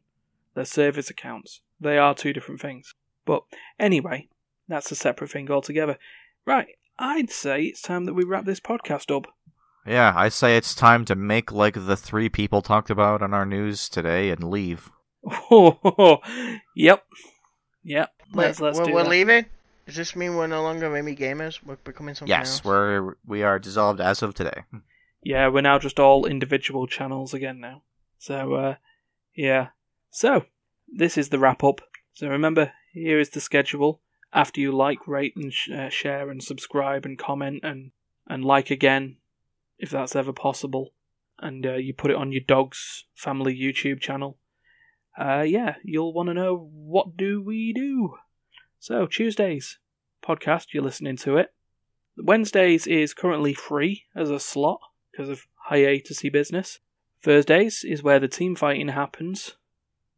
Speaker 3: their service accounts. They are two different things. But anyway, that's a separate thing altogether. Right, I'd say it's time that we wrap this podcast up.
Speaker 4: Yeah, I say it's time to make like the three people talked about on our news today and leave.
Speaker 3: Oh, yep, yep. Let's let's
Speaker 2: we're,
Speaker 3: do
Speaker 2: we're
Speaker 3: that.
Speaker 2: leaving? Does this mean we're no longer Remy Gamers? We're becoming something
Speaker 4: yes,
Speaker 2: else?
Speaker 4: we're we are dissolved as of today.
Speaker 3: Yeah, we're now just all individual channels again now. So, uh, yeah. So, this is the wrap up. So remember, here is the schedule. After you like, rate, and sh- uh, share, and subscribe, and comment, and and like again, if that's ever possible, and uh, you put it on your dog's family YouTube channel. Uh, yeah, you'll want to know what do we do. So Tuesdays podcast, you're listening to it. Wednesdays is currently free as a slot because of hiatusy business. Thursdays is where the team fighting happens.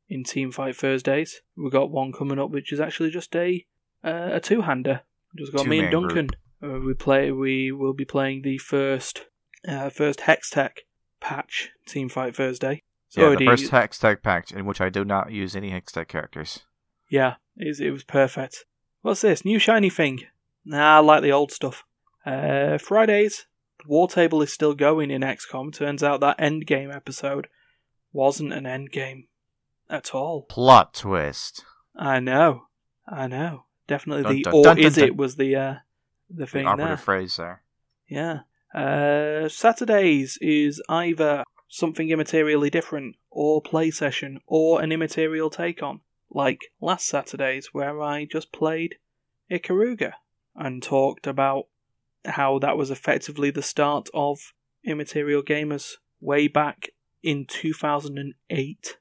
Speaker 3: In Team Fight Thursdays, we've got one coming up, which is actually just a uh, a two hander. Just got me and Duncan. Uh, we play. We will be playing the first uh, first Hextech patch Team Fight Thursday. It's
Speaker 4: yeah, the first Hex Tech patch in which I do not use any Hextech characters.
Speaker 3: Yeah, it, it was perfect. What's this? New shiny thing? Nah, I like the old stuff. Uh, Fridays, war table is still going in XCOM. Turns out that endgame episode wasn't an endgame at all.
Speaker 4: Plot twist.
Speaker 3: I know, I know. Definitely
Speaker 4: Dun,
Speaker 3: the
Speaker 4: dun,
Speaker 3: or
Speaker 4: dun,
Speaker 3: is it was the uh, the
Speaker 4: The
Speaker 3: thing
Speaker 4: operative
Speaker 3: there.
Speaker 4: phrase there.
Speaker 3: Yeah. Uh, Saturdays is either something immaterially different, or play session, or an immaterial take on. Like last Saturdays, where I just played Ikaruga and talked about how that was effectively the start of Immaterial Gamers way back in 2008,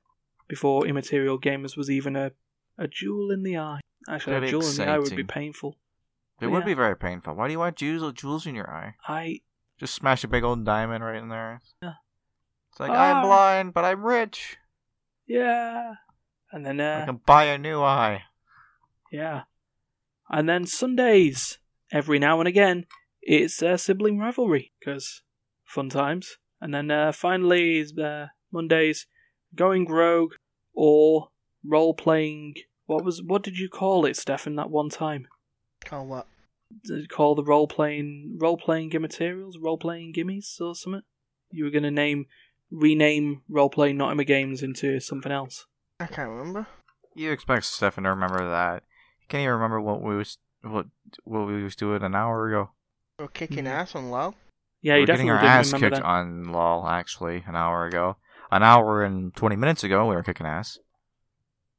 Speaker 3: before Immaterial Gamers was even a, a jewel in the eye. Actually,
Speaker 4: Very
Speaker 3: a jewel in the eye would be painful.
Speaker 4: It
Speaker 3: But
Speaker 4: would
Speaker 3: yeah.
Speaker 4: be very painful. Why do you want jewels, or jewels in your eye?
Speaker 3: I
Speaker 4: Just smash a big old diamond right in there.
Speaker 3: Yeah.
Speaker 4: It's like
Speaker 3: Ah.
Speaker 4: I'm blind, but I'm rich.
Speaker 3: yeah, and then uh,
Speaker 4: I can buy a new eye.
Speaker 3: Yeah. And then Sundays, every now and again, it's uh, sibling rivalry, because fun times. And then uh, finally, is uh, Mondays, going rogue or role playing. What was what did you call it, Stefan? That one time,
Speaker 2: Call what?
Speaker 3: did you call the role playing role playing immaterials, role playing gimmies or something? You were gonna name rename role playing Nottingham games into something else.
Speaker 2: I can't remember.
Speaker 4: You expect Stefan to remember that? You can't even remember what we was what what we was doing an hour ago.
Speaker 2: We're kicking
Speaker 3: Mhm.
Speaker 2: ass on LOL.
Speaker 3: Yeah,
Speaker 4: we
Speaker 3: you
Speaker 4: were getting
Speaker 3: definitely
Speaker 4: our
Speaker 3: didn't
Speaker 4: ass
Speaker 3: remember
Speaker 4: kicked
Speaker 3: that.
Speaker 4: on LOL actually an hour ago. An hour and twenty minutes ago, we were kicking ass.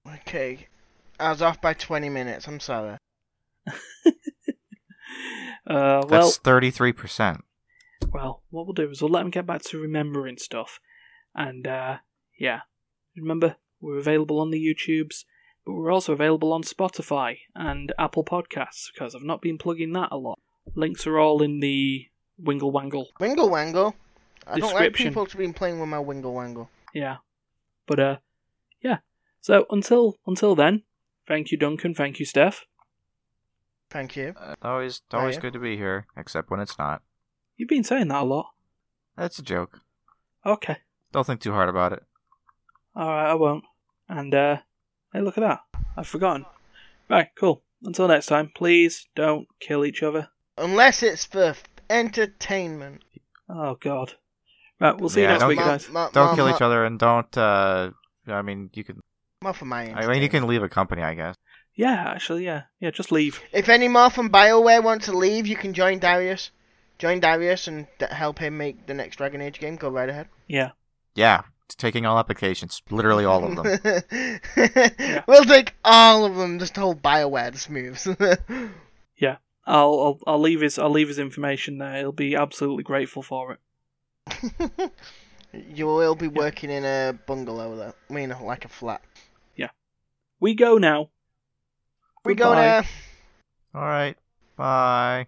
Speaker 2: Okay. I was off by 20 minutes. I'm sorry.
Speaker 3: Uh, well,
Speaker 4: That's thirty three percent.
Speaker 3: well, what we'll do is we'll let them get back to remembering stuff, and uh, yeah, remember we're available on the YouTubes, but we're also available on Spotify and Apple Podcasts because I've not been plugging that a lot. Links are all in the Wingle Wangle.
Speaker 2: Wingle Wangle. I don't like people to be playing with my Wingle Wangle.
Speaker 3: Yeah, but uh, yeah. So until until then, thank you, Duncan. Thank you, Steph.
Speaker 2: Thank you.
Speaker 4: Uh, always, always
Speaker 2: yeah.
Speaker 4: good to be here, except when it's not.
Speaker 3: You've been saying that a lot.
Speaker 4: That's a joke.
Speaker 3: Okay.
Speaker 4: Don't think too hard about it.
Speaker 3: Alright, I won't. And, uh, hey, look at that. I've forgotten. Right, cool. Until next time, please don't kill each other.
Speaker 2: Unless it's for entertainment.
Speaker 3: Oh, God. Right, we'll see
Speaker 4: Yeah,
Speaker 3: you next week,
Speaker 4: get-
Speaker 3: guys.
Speaker 2: Ma-
Speaker 4: Don't
Speaker 2: ma-
Speaker 4: kill
Speaker 2: ma-
Speaker 4: each other, and don't. uh I mean, you can.
Speaker 2: More for my
Speaker 4: I mean, you can leave a company, I guess.
Speaker 3: Yeah, actually, yeah. Yeah, just leave.
Speaker 2: If any more from BioWare want to leave, you can join Darius. Join Darius and d- help him make the next Dragon Age game. Go right ahead.
Speaker 3: Yeah.
Speaker 4: Yeah, it's taking all applications, literally all of them.
Speaker 2: We'll take all of them. Just hold BioWare just moves.
Speaker 3: I'll, I'll I'll leave his I'll leave his information there. He'll be absolutely grateful for it.
Speaker 2: you will be working in a bungalow, though. I mean, like a flat. Yeah.
Speaker 3: We go now.
Speaker 2: We go
Speaker 3: Goodbye.
Speaker 2: now.
Speaker 4: all right, bye.